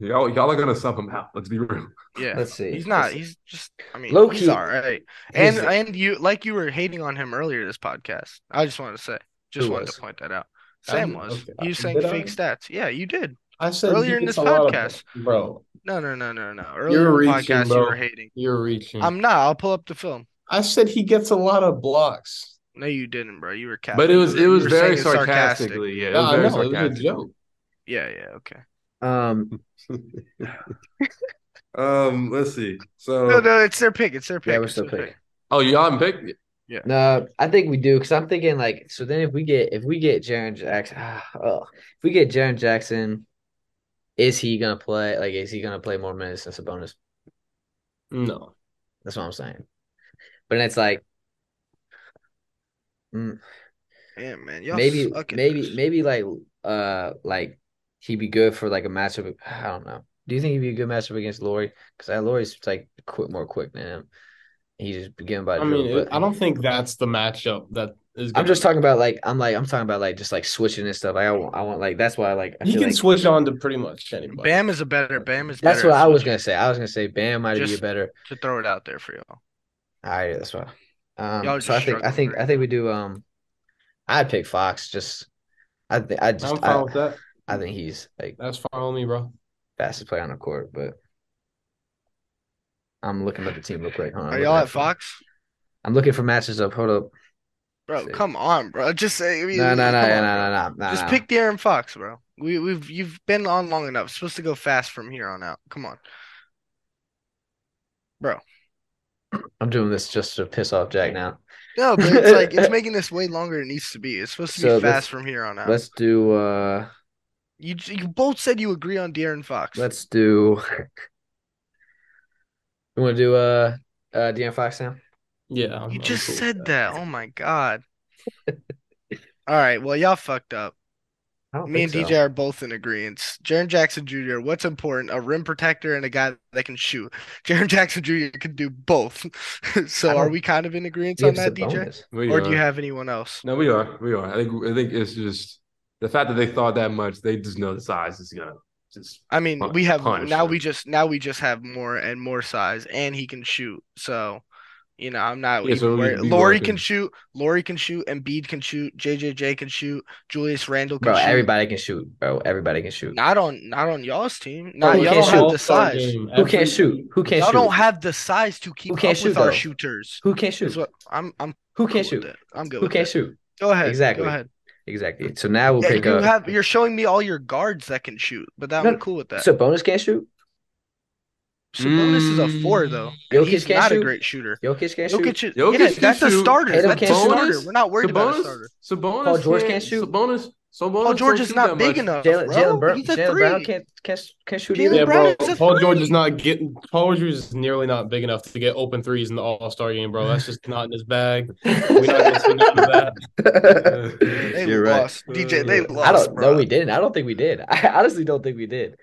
Y'all y'all are gonna sub him out. Let's be real. yeah. Let's see. He's not. See. He's just. I mean, Low he's key, all right. And He's- and you like you were hating on him earlier this podcast. I just wanted to say, just Who wanted was? to point that out. I Sam was. okay. He was Did saying I? fake stats. Yeah, you did. I said earlier in this a lot of- podcast. bro. No, no, no, no, no. Earlier You're in the reaching, podcast, bro. you were hating. You're reaching. I'm not. I'll pull up the film. I said he gets a lot of blocks. No, you didn't, bro. You were capping. But it was it was very saying it sarcastic. sarcastically. Yeah, it Yeah, was I very know, it was a joke. Yeah, yeah, okay. Um, Um, let's see. So, No, no, it's their pick. It's their pick. yeah, we're still their picking. oh, y'all haven't picked. Yeah. No, I think we do because I'm thinking like so. Then if we get if we get Jaren Jackson, oh, if we get Jaren Jackson, is he gonna play? Like, is he gonna play more minutes than Sabonis? No. That's what I'm saying. But it's like mm, Yeah, man. Y'all maybe maybe this. maybe like uh like he'd be good for like a matchup. I don't know. Do you think he'd be a good matchup against Lauri? Because Lauri's like quick, more quick than him. He's just getting by. I dribble, mean, but- I don't think that's the matchup that is. I'm gonna- just talking about like I'm like I'm talking about like just like switching and stuff. Like I want I want like that's why I like I He feel can like switch on to pretty much anybody. Bam is a better. Bam is. that's better what I was gonna say. I was gonna say Bam might be Just- better. To throw it out there for y'all. All right, that's why. Um, Y'all so I think I think I think we do. Um, I'd pick Fox. Just I think I just I'm fine I, with that. I think he's like That's fine with me, bro. fastest player on the court. But I'm looking at the team real quick. Hold on, I'm Are y'all at at Fox? I'm looking for matches up. Hold up. Bro, See. come on, bro. Just say. I mean, No, no, no, no, no, no, no, no. Just no. pick De'Aaron Fox, bro. We we've you've been on long enough. It's supposed to go fast from here on out. Come on. I'm doing this just to piss off Jack now. No, but it's like it's making this way longer than it needs to be. It's supposed to be So let's- fast from here on out. Let's do. uh You you both said you agree on De'Aaron Fox. Let's do. You want to do uh uh De'Aaron Fox now? Yeah, I'm- You I'm just cool with said that. Oh my god. All right. Well, y'all fucked up. I don't Me and think DJ are both in agreement. Jaren Jackson Jr. What's important? A rim protector and a guy that can shoot. Jaren Jackson Jr. can do both. so are we kind of in agreement on that, DJ? We Or do you have anyone else? No, we are. We are. I think. I think it's just the fact that they thought that much. They just know the size is gonna just. I mean, Pun- we have now him. we just now we just have more and more size, and he can shoot. So, you know, I'm not Yeah, so even we- worried. we Lauri can shoot. Lauri can shoot. Embiid can shoot. JJJ can shoot. Julius Randle can Bro, shoot. everybody can shoot, bro. Everybody can shoot. Not on not on y'all's team. Not who y'all don't shoot? have the size. Who can't shoot? Who can't Y'all shoot? don't have the size to keep Who can't with shoot, our shooters. Who can't shoot? What I'm I'm Who can't shoot? it. I'm good Who with can't it. shoot? Go ahead. Exactly. Go ahead. Exactly. So now we'll Yeah, pick you up. have you're showing me all your guards that can shoot, but that, No, I'm cool with that. Sabonis can't shoot. Sabonis is a four Mm. though. And Jokic he's can't not a great shooter. Jokic can't Jokic, shoot. is- Jokic yeah, can that's a starter. Tatum That's a starter. We're not worried about a starter. Sabonis, Paul George can't, can't shoot? Sabonis, Sabonis Paul George is not big enough, Jaylen bro. Jaylen Brown, He's a Jaylen Brown three. can't can't can't shoot Jaylen either. Yeah, Brown bro. is a Paul George is not getting. Paul George is nearly not big enough to get open threes in the All Star game, bro. That's just not in his bag. We're not gonna see that. They You're right. lost. DJ, they I lost. I don't. bro. No, we didn't. I don't think we did. I honestly don't think we did.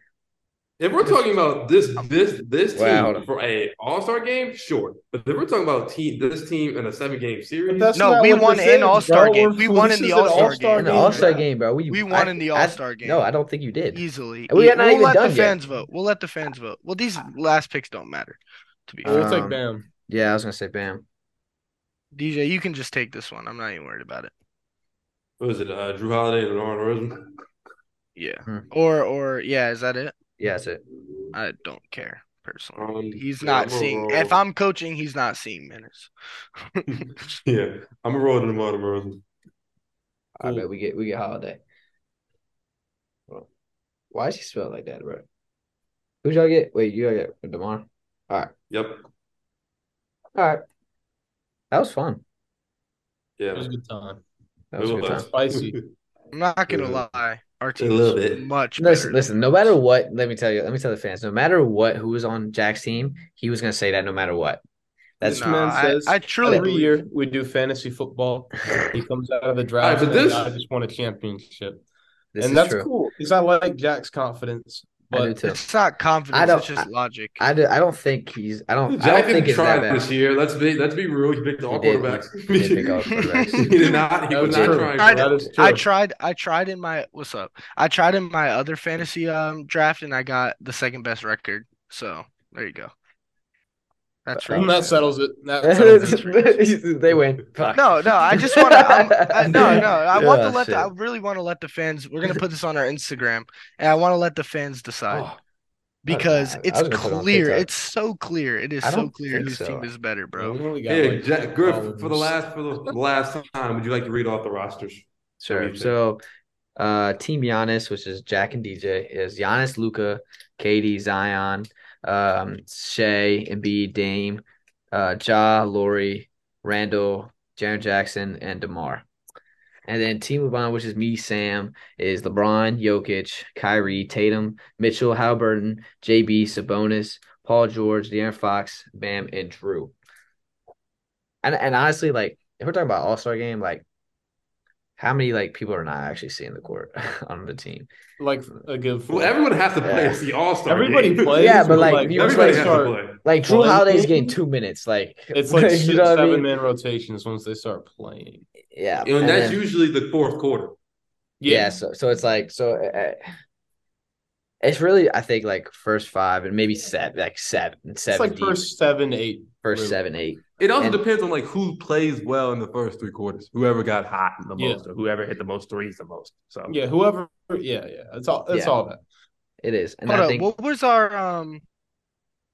If we're talking about this this this team Wow, for a All Star game, sure. But if we're talking about team this team in a seven game series, that's No, we won this in is, All-Star game. We're- won in the All-Star All-Star game. In the Yeah. All Star game, bro. We We won I- in the All-Star game. No, I don't think you did. Easily. We are not we'll even let done the yet. fans vote. We'll let the fans vote. Well, these last picks don't matter. To be We'll fair. Um, take Bam. Yeah, I was gonna say Bam. DJ, you can just take this one. I'm not even worried about it. what was it? Uh, Jrue Holiday and Aaron Rosen. Yeah. Hmm. Or or yeah, is that it? Yeah, that's it. I don't care personally. Um, He's not I'm seeing. roll- If I'm coaching, he's not seeing minutes. yeah, I'm a roll to DeMar DeRozan. I Cool. bet we get we get Holiday. Why is he spelled like that, bro? Who'd y'all get? Wait, you gotta get Demar. All right, Yep. all right. That was fun. Yeah. It was a good time. That was a good time. Spicy. I'm not gonna Yeah. lie. Our A team little is bit. much better. Listen, listen. No matter what, let me tell you. Let me tell the fans. No matter what, who was on Jack's team, he was gonna say that no matter what. That's This No, man I- says I truly every believe year we do fantasy football. He comes out of the draft but and this- I just won a championship, this and that's true. cool because I like Jack's confidence. I do too. It's not confidence. I don't- it's just logic. I, do, I don't think he's. I don't. I Jack don't didn't think it's try that bad. this year. Let's be let's be real. He picked all He did. quarterbacks. He did pick all quarterbacks. he did not. He was was not true. trying. I for that it. is true. I tried. I tried in my what's up. I tried in my other fantasy um draft, and I got the second best record. So there you go. That's right. and that settles it. That settles it. they win. Fuck. No, no. I just want to. I, no, no. I want to let. The. I really want to let the fans. We're gonna put this on our Instagram, and I want to let the fans decide Oh, because it's gonna it clear. It's so clear. It is so clear think whose so. team is better, bro. We got, Yeah, like, Jack, Griff. followers. For the last for the last time, would you like to read off the rosters? What Sure. So, uh, Team Giannis, which is Jack and DJ, is Giannis, Luka, KD, Zion, um, Shai, Embiid, Dame, uh, Ja, Lauri, Randle, Jaren Jackson, and Demar. And then Team LeBron, which is me, Sam, is LeBron, Jokic, Kyrie, Tatum, Mitchell, Halliburton, JB, Sabonis, Paul George, De'Aaron Fox, Bam, and Jrue. And and honestly, like if we're talking about All Star game, like how many like people are not actually seeing the court on the team? like a good. Well, everyone has to play. Yeah. It's the All Star. Everybody game. plays. Yeah, but, like, you once Everybody they has start, to play. Like Jrue Well, Holiday's getting two minutes. Like It's like you know what I seven mean? man rotations once they start playing. Yeah, and and that's then- usually the fourth quarter. yeah. So so it's like so. Uh, it's really I think like first five and maybe seven, like seven, seven. It's seven, like first seven, eight. First really. seven, eight. It also And- depends on like who plays well in the first three quarters. Whoever got hot the Yeah. most, or whoever hit the most threes the most. So Yeah, whoever. Yeah, yeah. It's all. It's Yeah. all that. It is, and Hold I up. think What was our um?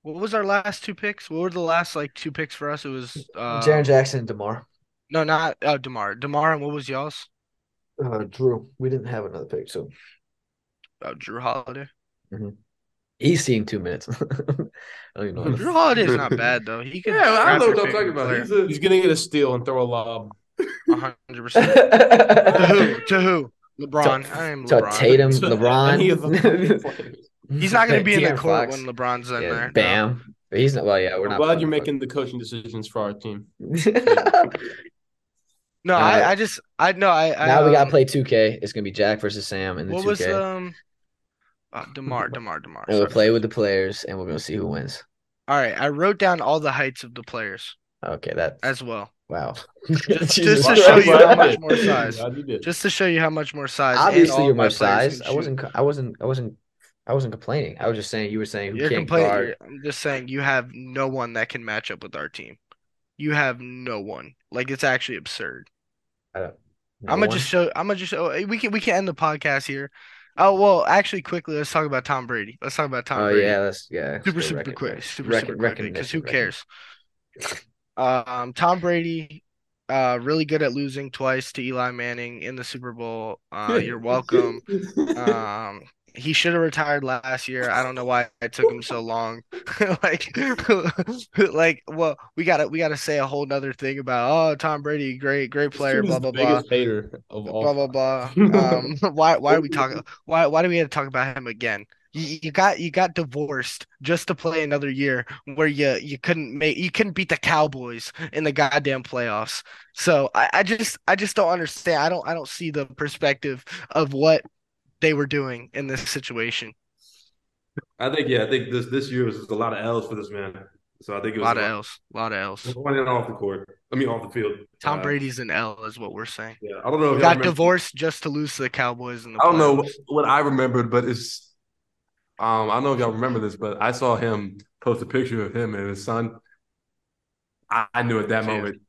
What was our last two picks? What were the last like two picks for us? It was uh, Jaren Jackson, and Demar, no, not uh, Demar. Demar, and what was y'all's? uh, Jrue. We didn't have another pick, so Uh, Jrue Holiday. He's seeing two minutes. I don't even know. Jrue Holiday's not bad though. He could. yeah, I don't know what I'm talking about. He's a He's gonna get a steal and throw a lob. Hundred percent. To who? To who? LeBron. I am So LeBron. Tatum, LeBron. any of the fucking players. He's not going to be in the De'Aaron court Fox. when LeBron's in Yeah, there. no. Bam. But he's not. Well, yeah, we're I'm not. glad you're making the coaching decisions for our team. No, No, Uh, I, I just I know I, I now we gotta um, play 2K. It's gonna be Jack versus Sam in the What 2K. was um uh, Demar Demar Demar. and we'll sorry. play with the players, and we're gonna see who wins. All right, I wrote down all the heights of the players Okay, that as well, wow. Just- just to show you how much more size. Glad you did. just to show you how much more size. Obviously, you're my size. I wasn't. I wasn't. I wasn't. I wasn't complaining. I was just saying you were saying who You're can't complaining. guard. I'm just saying you have no one that can match up with our team. You have no one. Like it's actually absurd. No I'm gonna one? just show. I'm gonna just show. We can we can end the podcast here. Oh well, actually, quickly, let's talk about Tom Brady. Let's talk about Tom Brady. Oh Brady. yeah, that's yeah. super still super reckon- quick, super reckon- super quick. Because who cares? Um, Tom Brady, uh, really good at losing twice to Eli Manning in the Super Bowl. Uh, you're welcome. Um, he should have retired last year. I don't know why it took him so long. like, like, well, we gotta we gotta say a whole nother thing about oh Tom Brady, great great player, blah blah blah. biggest hater of all. Blah blah blah. Um, why why are we talking? Why why do we have to talk about him again? You, you got you got divorced just to play another year where you you couldn't make you couldn't beat the Cowboys in the goddamn playoffs. So I, I just I just don't understand. I don't I don't see the perspective of what they were doing in this situation. I think yeah, I think this this year was a lot of L's for this man. So I think it was A lot of L's, a lot of L's. Running off the court. I mean off the field. Tom Uh, Brady's an L, is what we're saying. Yeah, I don't know. If Got divorced just to lose to the Cowboys in the I don't know what I remembered, but it's um I don't know if y'all remember this, but I saw him post a picture of him and his son. I, I knew at that moment,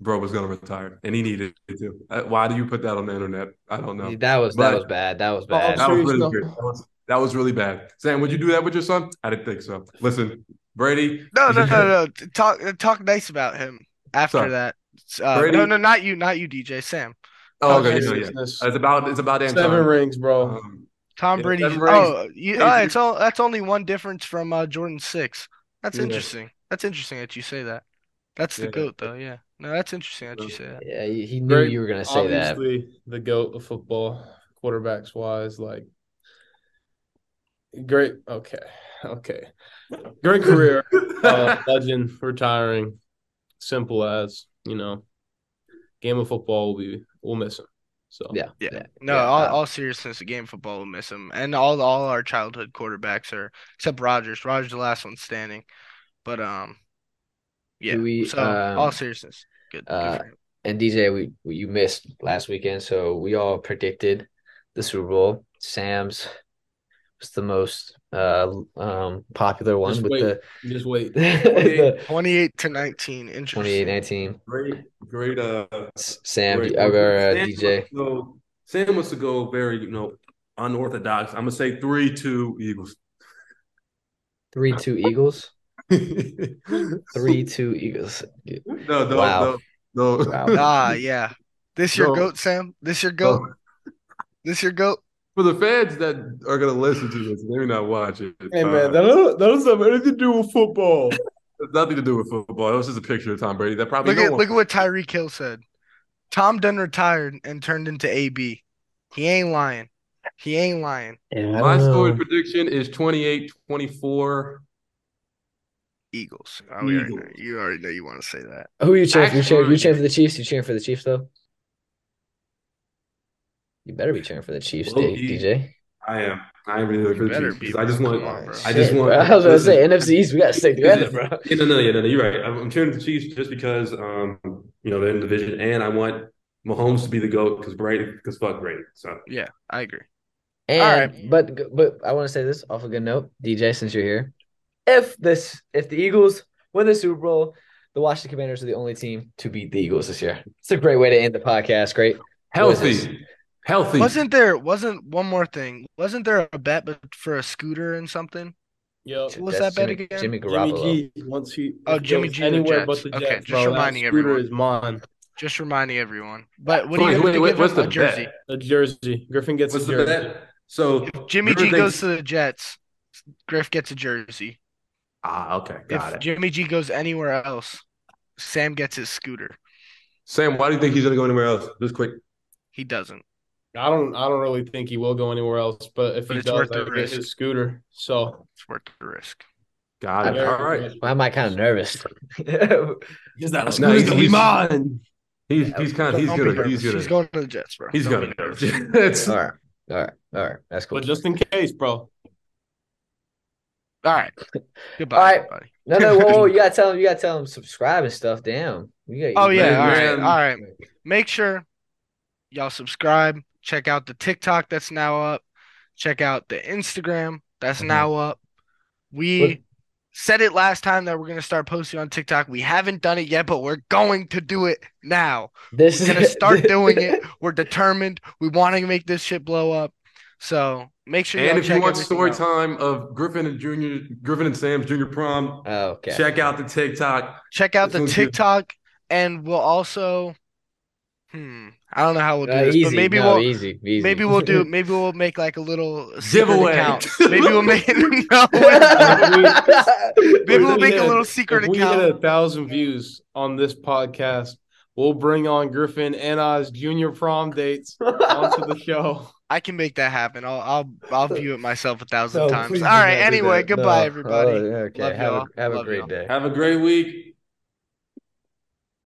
bro was gonna retire, and he needed it too. Uh, Why do you put that on the internet? I don't know. That was that was bad. That was Oh, bad. That was really though. good. That was, that was really bad. Sam, would you do that with your son? I didn't think so. Listen, Brady. No, no, no, no. Talk talk nice about him after Sorry. that. Uh, Brady- no, no, not you, not you, DJ. Sam. Oh, Okay, okay. Yeah, yeah. It's about it's about Seven rings, bro. Um, Tom Yeah, Brady. seven. Oh, you, Hey, oh, it's all that's only one difference from uh, Jordan six. That's Yeah. interesting. That's interesting that you say that. That's the Yeah. goat, though. Yeah. No, that's interesting that you say that. Yeah, he, he knew Great- you were gonna say that. Obviously, the goat of football, quarterbacks wise, like great. Okay, okay, great career. uh, legend retiring. Simple as you know, game of football will be we'll miss him. So Yeah, Yeah. yeah, No, yeah, all, all seriousness, the game of football will miss him, and all all our childhood quarterbacks are except Rodgers. Rodgers the last one standing, but um, yeah. We, so all um, seriousness, good. good uh, for him. And DJ, we, we you missed last weekend, so we all predicted the Super Bowl. Sam's was the most uh um popular one Just with wait. the, just wait. the Twenty-eight to nineteen. Interesting. 28-19. great, great. Uh, Sam great. uh, uh, Sam DJ. wants go- Sam wants to go very, you know, unorthodox. I'm gonna say three, two Eagles. Three two Eagles. No, Three two Eagles. no, Wow. no, no. Wow. Ah, yeah. This your No. goat, Sam? This your goat? No. This your goat? For the fans that are gonna listen to this, maybe not watch it. Hey uh, man, that doesn't, that doesn't have anything to do with football. nothing to do with football. It was just a picture of Tom Brady. That probably Look no at look at what Tyreek Hill said. Tom done retired and turned into AB. He ain't lying. He ain't lying. Yeah, My don't score prediction is 28-24. Eagles. Oh, we already know. Eagles. You already know you want to say that. Who are you cheering for? You cheering, you Actually- cheering for the Chiefs? You cheering for the Chiefs though? You better be cheering for the Chiefs, D- DJ. I am. I am really You for the Chiefs be, I just want. On. I just Shit, want. bro. I was gonna say listen, NFC East. We gotta stick together, bro. Yeah, no, no, yeah, no, no, you're right. I'm, I'm cheering for the Chiefs just because, um, you know, they're in the division, and I want Mahomes to be the goat because Brady, because fuck Brady. So Yeah, I agree. And but but I want to say this off a good note, DJ, since you're here. If this if the Eagles win the Super Bowl, the Washington Commanders are the only team to beat the Eagles this year. It's a great way to end the podcast. Great. What is this? healthy, healthy. Wasn't there wasn't one more thing? Wasn't there a bet for a scooter and something? Yeah. What was That's that bet again? Jimmy Jimmy Garoppolo. G. Once he Oh, Jimmy G, anywhere Jets. but the Jets. Okay, just bro, that reminding scooter everyone. is mine. Just reminding everyone. But what do Wait, you wait, wait, what's the A jersey. bet? A jersey. Griffin gets What's a the jersey. bet? So If Jimmy Griffin G goes thinks- to the Jets, Griff gets a jersey. Ah, okay, got if it. Jimmy G goes anywhere else, Sam gets his scooter. Sam, why do you think he's gonna go anywhere else? Just quick. He doesn't. I don't. I don't really think he will go anywhere else. But if But he does, I get his scooter. So It's worth the risk. Got it. All right. Why am I kind of nervous? is that No, he's- he's- mine? He's he's kind of he's Don't gonna he's gonna He's going to the Jets, bro. he's Don't gonna be nervous. nervous. That's All right, all right, all right. That's cool. But just in case, bro. All right. Goodbye, All right. everybody. No, no, whoa, whoa, you gotta tell them. You gotta tell them subscribe and stuff. Damn. You got, Oh you- yeah, all right, all right. Make sure y'all subscribe. Check out the TikTok that's now up. Check out the Instagram that's Mhm. now up. We Look- said it last time that we're gonna start posting on TikTok. We haven't done it yet, but we're going to do it now. This We're gonna start doing it. We're determined. We want to make this shit blow up. So make sure and if you check want story out. time of Griffin and Junior Griffin and Sam's Junior Prom, Oh, okay. check out the TikTok. check out This the one's good. TikTok, and we'll also. Hmm. I don't know how we'll do Uh, this, easy. but maybe no, we'll easy, easy. Maybe we'll do. Maybe we'll make like a little secret Giveaway. account. Maybe we'll make. no, maybe we'll make a little secret if we hit a thousand views on this podcast, we'll bring on Griffin and Oz junior prom dates onto the show. I can make that happen. I'll I'll I'll view it myself a thousand No, times. please All do right. not do Anyway, that. goodbye, No. everybody. Oh, okay. Love have y'all. a have a Love great y'all. day. Have a great week.